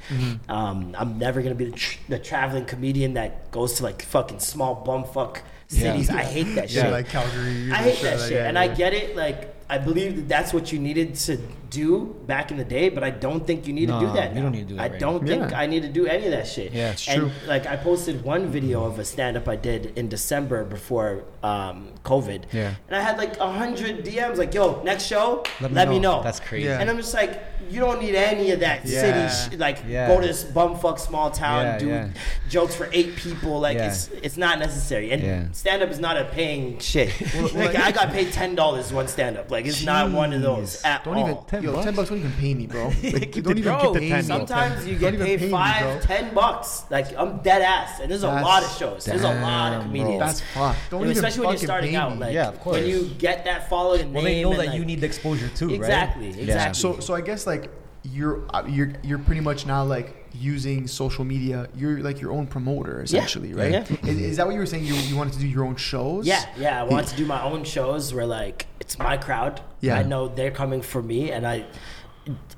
Um, I'm never gonna be the, tr- the traveling comedian that goes to like fucking small bumfuck Yeah. cities. I hate that Yeah, shit. like Calgary. I hate shit that like shit, that, and. I get it. Like, I believe that that's what you needed to do back in the day, but I don't think you need to do that. you now. don't need to do that I right don't now. think Yeah. I need to do any of that shit. Yeah, it's and, true. Like, I posted one video of a stand up I did in December before um, COVID. Yeah. And I had like a hundred DMs, like, "Yo, next show, Let let, me me, know." know. That's crazy. Yeah. And I'm just like, you don't need any of that Yeah. city, sh- like, Yeah. go to this bumfuck small town, Yeah, do yeah. jokes for eight people. Like, Yeah. it's it's not necessary. And Yeah. stand up is not a paying shit. like, I got paid ten dollars one stand up. Like it's not one of those at Don't all. even, 10 yo, bucks? 10 bucks don't even pay me, bro. Like, Keep don't the- even bro, keep the keep pay the me. Sometimes you get even paid pay me, five, bro. ten bucks. Like I'm dead ass, and there's a That's- lot of shows. There's a lot of Damn, comedians. bro. That's fucked. Don't You know, even especially when you're fucking starting pay out. me. Like Yeah, of course. when you get that following and Well, they know that like, you need the exposure too, Exactly, right? exactly. So, so I guess like you're uh, you're you're pretty much now like using social media. You're like your own promoter essentially, right? yeah. Is, is that what you were saying? You you wanted to do your own shows? Yeah, yeah. I wanted to do my own shows where like it's my crowd. Yeah. I know they're coming for me, and I.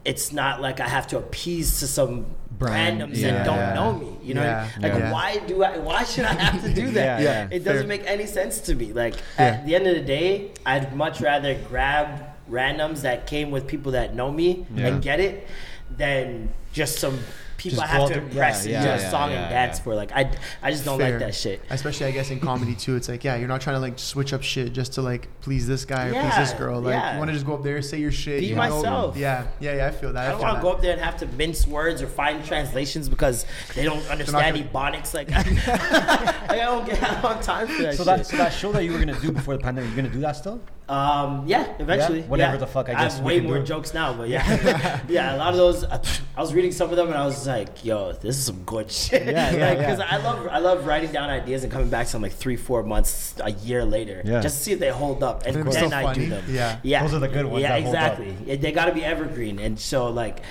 It's not like I have to appease to some Brand, randoms yeah. that don't know me. You know, Yeah, like yeah. why do I? Why should I have to do that? Yeah, yeah. It doesn't Fair. make any sense to me. Like Yeah. at the end of the day, I'd much rather grab randoms that came with people that know me Yeah. and get it than just some people Just I have to there- impress yeah, and do yeah, a yeah, song yeah, and dance yeah. for. Like I, I just don't Fair. like that shit. Especially, I guess in comedy too, it's like, yeah, you're not trying to like switch up shit just to like please this guy or please this girl. Like, yeah. you want to just go up there, say your shit. Be you know? myself. Yeah, yeah, yeah. I feel that. I don't want to go up there and have to mince words or find translations because they don't understand Ebonics. Like, I don't get, I don't time for that So shit. that so that show that you were gonna do before the pandemic, you're gonna do that still? Um, yeah, eventually. Yeah? Whatever yeah. the fuck, I I guess have way more do. jokes now, but yeah, yeah. A lot of those. I was reading some of them and I was like, "Yo, this is some good shit." Yeah, yeah, Because yeah. I love, I love writing down ideas and coming back to them like three, four months, a year later, Yeah. just to see if they hold up, and then Still I do them. Yeah. yeah. Those are the good ones Yeah, that hold up. exactly. They got to be evergreen, and so like,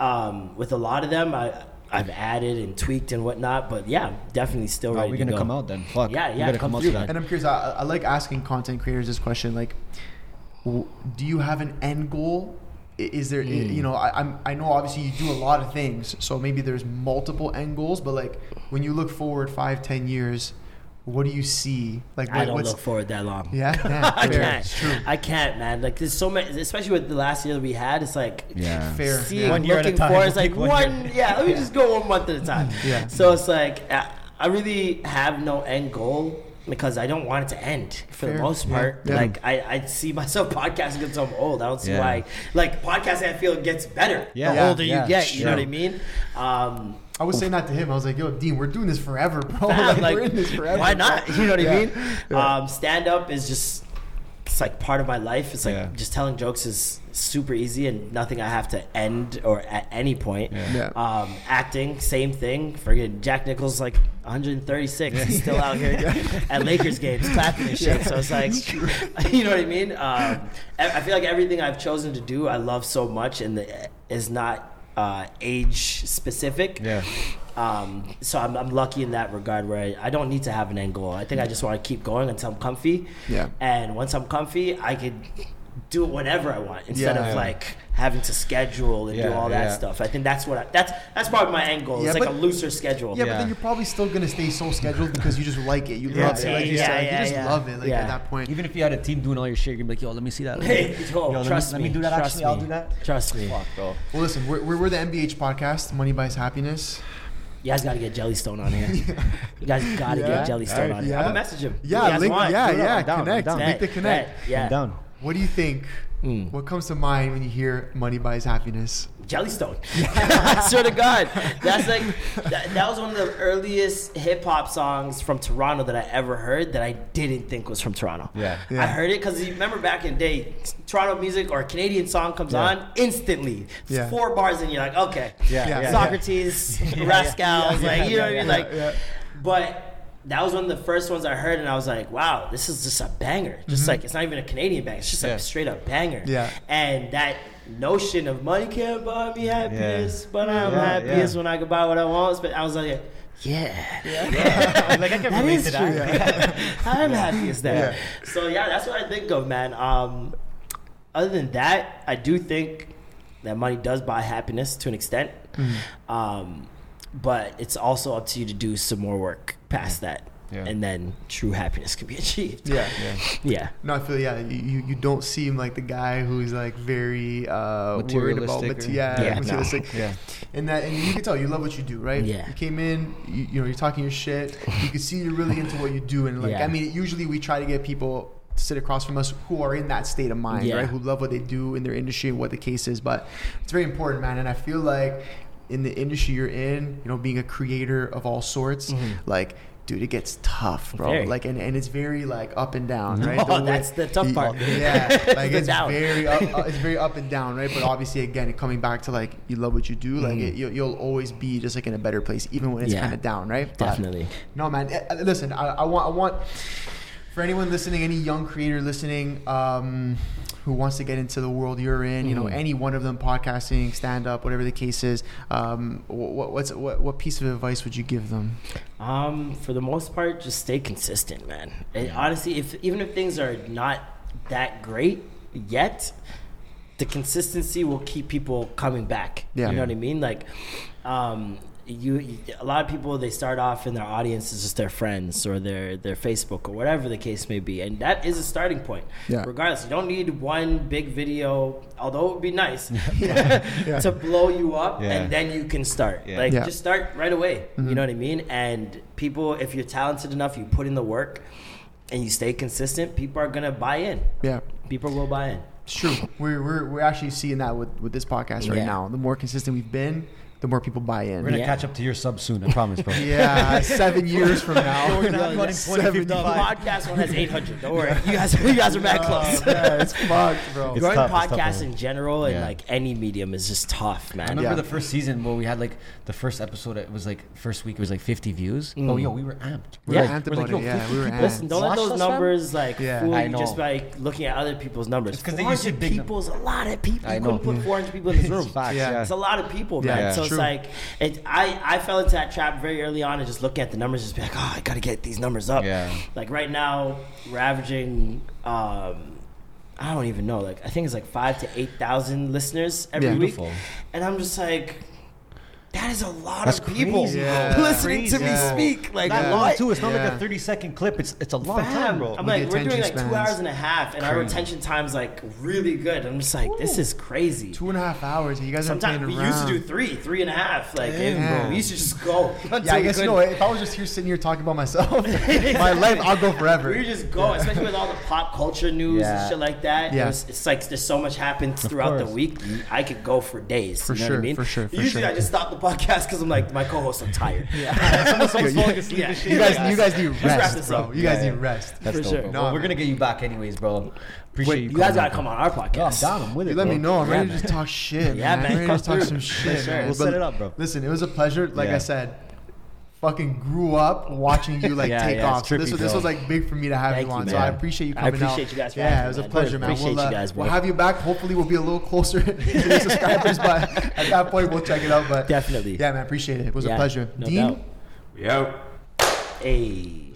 um, with a lot of them, I. I've added and tweaked and whatnot, but yeah, definitely still Are ready we to gonna go. come out then? Fuck. Yeah, We yeah, gotta come come out through. that. And I'm curious. I, I like asking content creators this question. Like, do you have an end goal? Is there, i- Hmm. you know, I, I'm, I know obviously you do a lot of things, so maybe there's multiple end goals. But like, when you look forward five, ten years, what do you see? Like, I don't what's look forward that long. yeah, yeah, I fair. can't. It's true. I can't, man. Like there's so many, especially with the last year that we had. It's like Yeah. Fair. seeing, yeah. One year at a looking time. for. It's like one one. Yeah, let me just go one month at a time. Yeah. So it's like I, I really have no end goal because I don't want it to end for Fair. the most part. Yeah. Like I, I see myself podcasting until I'm old. I don't see Yeah. why. Like podcasting, I feel gets better Yeah. the older Yeah. you get. You know what I mean? Um, I was saying that to him. I was like, "Yo, Dean, we're doing this forever, bro. Like, like, we're in this forever. Why not? You know what Yeah. I mean? Yeah. Um, stand up is just it's like part of my life. It's like Yeah. just telling jokes is super easy and nothing I have to end or at any point. Yeah. Yeah. Um, acting, same thing. Forget Jack Nichols like 136. He's still out here at Lakers games clapping and shit. So it's like, you know what I mean? Um, I I feel like everything I've chosen to do, I love so much, and the, is not uh, age specific. Yeah. Um, so I'm, I'm lucky in that regard where I, I don't need to have an end goal. I think I just want to keep going until I'm comfy. Yeah. And once I'm comfy, I could do it whenever I want instead Yeah. of like having to schedule and do all that yeah. stuff. I think that's what I, that's that's probably my end goal. Yeah, it's like but- a looser schedule. Yeah, but then you're probably still gonna stay so scheduled because you just like it. You Yeah, love it. Like you yeah, said, yeah, you just yeah. love it. Like Yeah. at that point. Even if you had a team doing all your shit, you're gonna be like, yo, let me see that. Hey, yo, let me- trust let me. me do that Trust actually, I'll do that. Trust me. Fuck, bro. Well, listen, we're, we're, we're the MBH podcast. Money buys happiness. You guys got to get Jellystone on here. You guys got to Yeah. get Jellystone on here. Yeah. I'm gonna message him. Yeah, link, want? yeah, yeah. I'm down, I'm connect. down. Make the connect. Yeah. I'm down. What do you think? Mm. What comes to mind when you hear money buys happiness? Jellystone. I swear to God, that's like that, that was one of the earliest hip hop songs from Toronto that I ever heard that I didn't think was from Toronto. Yeah. Yeah. I heard it because you remember back in the day, Toronto music or a Canadian song comes Yeah. on instantly. It's Yeah. Four bars and you're like, okay, Yeah, Yeah. yeah. Saukrates, Rascalz, yeah, like you know what I mean, like. yeah. But that was one of the first ones I heard, and I was like, "Wow, this is just a banger! Just like it's not even a Canadian banger; it's just like Yeah. a straight up banger." Yeah. And that notion of money can't buy me happiness, but I'm Yeah, happiest yeah. when I can buy what I want. But I was like, "Yeah, yeah. like I can that relate to true. that. I'm happiest there." Yeah. So yeah, that's what I think of, man. Um, other than that, I do think that money does buy happiness to an extent. Mm-hmm. Um, but it's also up to you to do some more work past that. Yeah. And then true happiness can be achieved. Yeah. Yeah. No, I feel yeah. You, you you don't seem like the guy who's like very uh, worried about Materialistic mate- or- yeah, Yeah, no. materialistic. Yeah. And that and you can tell you love what you do, right? Yeah. You came in, you, you know, you're talking your shit. You can see you're really into what you do, and like Yeah. I mean, usually we try to get people to sit across from us who are in that state of mind, Yeah. right? Who love what they do in their industry and what the case is. But it's very important, man. And I feel like in the industry you're in, you know, being a creator of all sorts, like. Dude, it gets tough, bro. Mm-hmm. Very. Like, and, and it's very like up and down, right? Oh, way- that's the tough part. Yeah, like it's down. very up, uh, it's very up and down, right? But obviously, again, coming back to like you love what you do, like it, you'll, you'll always be just like in a better place, even when it's Mm-hmm. Yeah. kind of down, right? But- Definitely. no, man. eh, eh, Listen, I, I want I want for anyone listening, any young creator listening, um, who wants to get into the world you're in, you know, Mhm. any one of them, podcasting, stand up, whatever the case is, um, what, what's what, what piece of advice would you give them? Um, for the most part, just stay consistent, man. And honestly, if even if things are not that great yet, the consistency will keep people coming back. Yeah. You know what I mean? Like, um, you, a lot of people they start off in their audience is just their friends or their their Facebook or whatever the case may be, and that is a starting point. Yeah. Regardless, you don't need one big video, although it would be nice Yeah. to blow you up, Yeah. and then you can start. Yeah. Like, Yeah. just start right away. You mm-hmm. know what I mean? And people, if you're talented enough, you put in the work, and you stay consistent. People are gonna buy in. Yeah. People will buy in. It's true. We're, we're, we're actually seeing that with, with this podcast right Yeah. now. The more consistent we've been, the more people buy in. We're gonna Yeah. catch up to your sub soon. I promise, bro. Yeah, seven years from now. We're gonna have you on in Seventy- 2055. Podcast one has 800. Don't worry, you guys, you guys are mad oh, close. Oh, man, it's fucked, bro. It's Growing tough, it's tough, podcasts man. in general and Yeah. like any medium is just tough, I man. remember Yeah. the first season where we had like the first episode. It was like first week. It was like 50 views. Mm. Oh, yo, we were amped. We're Yeah. like, Amped we're like, yo, it, yeah, we were amped. Listen, don't let those us, fam? numbers like Yeah. fool you just by looking at other people's numbers. It's 'cause they used to 400 big num- people's a lot of people. I You know. couldn't put 400 people in this room. Yeah. yeah. It's a lot of people, man. so it's true. like, it, I I fell into that trap very early on and just looking at the numbers, just be like, oh, I gotta get these numbers up. Yeah. Like right now, we're averaging. Um, I don't even know. Like I think it's like five to eight thousand listeners every Yeah. week, Beautiful. and I'm just like, that is a lot That's of people crazy, bro. Yeah. listening to me Crazy. speak. Like That Yeah. long too. It's not like a 30 second clip. It's it's a long Fam, time, bro. I'm like, we're doing like attention two hours and a half, and our retention time's like really good. I'm just like, this is crazy. Two and a half hours, and you guys aren't Sometimes we around. used to do three, three and a half. Like, Damn, it- bro. we used to just go. Yeah, I we guess you couldn't. know. If I was just here sitting here talking about myself, my life, I'll go forever. We just go, especially with all the pop culture news Yeah. and shit like that. Yeah. It was, it's like there's so much happens throughout the week. I could go for days. For you know sure, what I mean? for sure, Usually. I just stop the podcast because I'm like, my co-hosts are tired. Someone's falling asleep Yeah. and shit. You guys, you guys need wrap rest, this bro. up. You guys Yeah, need yeah. rest. That's For dope, sure. No, Well, we're gonna get you back anyways, bro. Appreciate But you. you guys coming gotta come on our podcast. Yo, I'm down. I'm with it. You let bro. me know. I'm Yeah, ready to just talk shit. Yeah, man. man, I'm ready to come just talk through. some shit. sure. man. We'll But set it up, bro. Listen, it was a pleasure. Like Yeah. I said, fucking grew up watching you like Yeah, take yeah, off. So this was this was like big for me to have Thank you you, on. So. I appreciate you coming out. I appreciate you guys for Yeah, having it was me, a man. pleasure, man. Appreciate we'll, you uh, guys, bro. we'll have you back. Hopefully, we'll be a little closer to the subscribers, but at that point, we'll check it out. But Definitely. yeah, man, appreciate it. It was a pleasure. no Dean. doubt. Yo. Hey.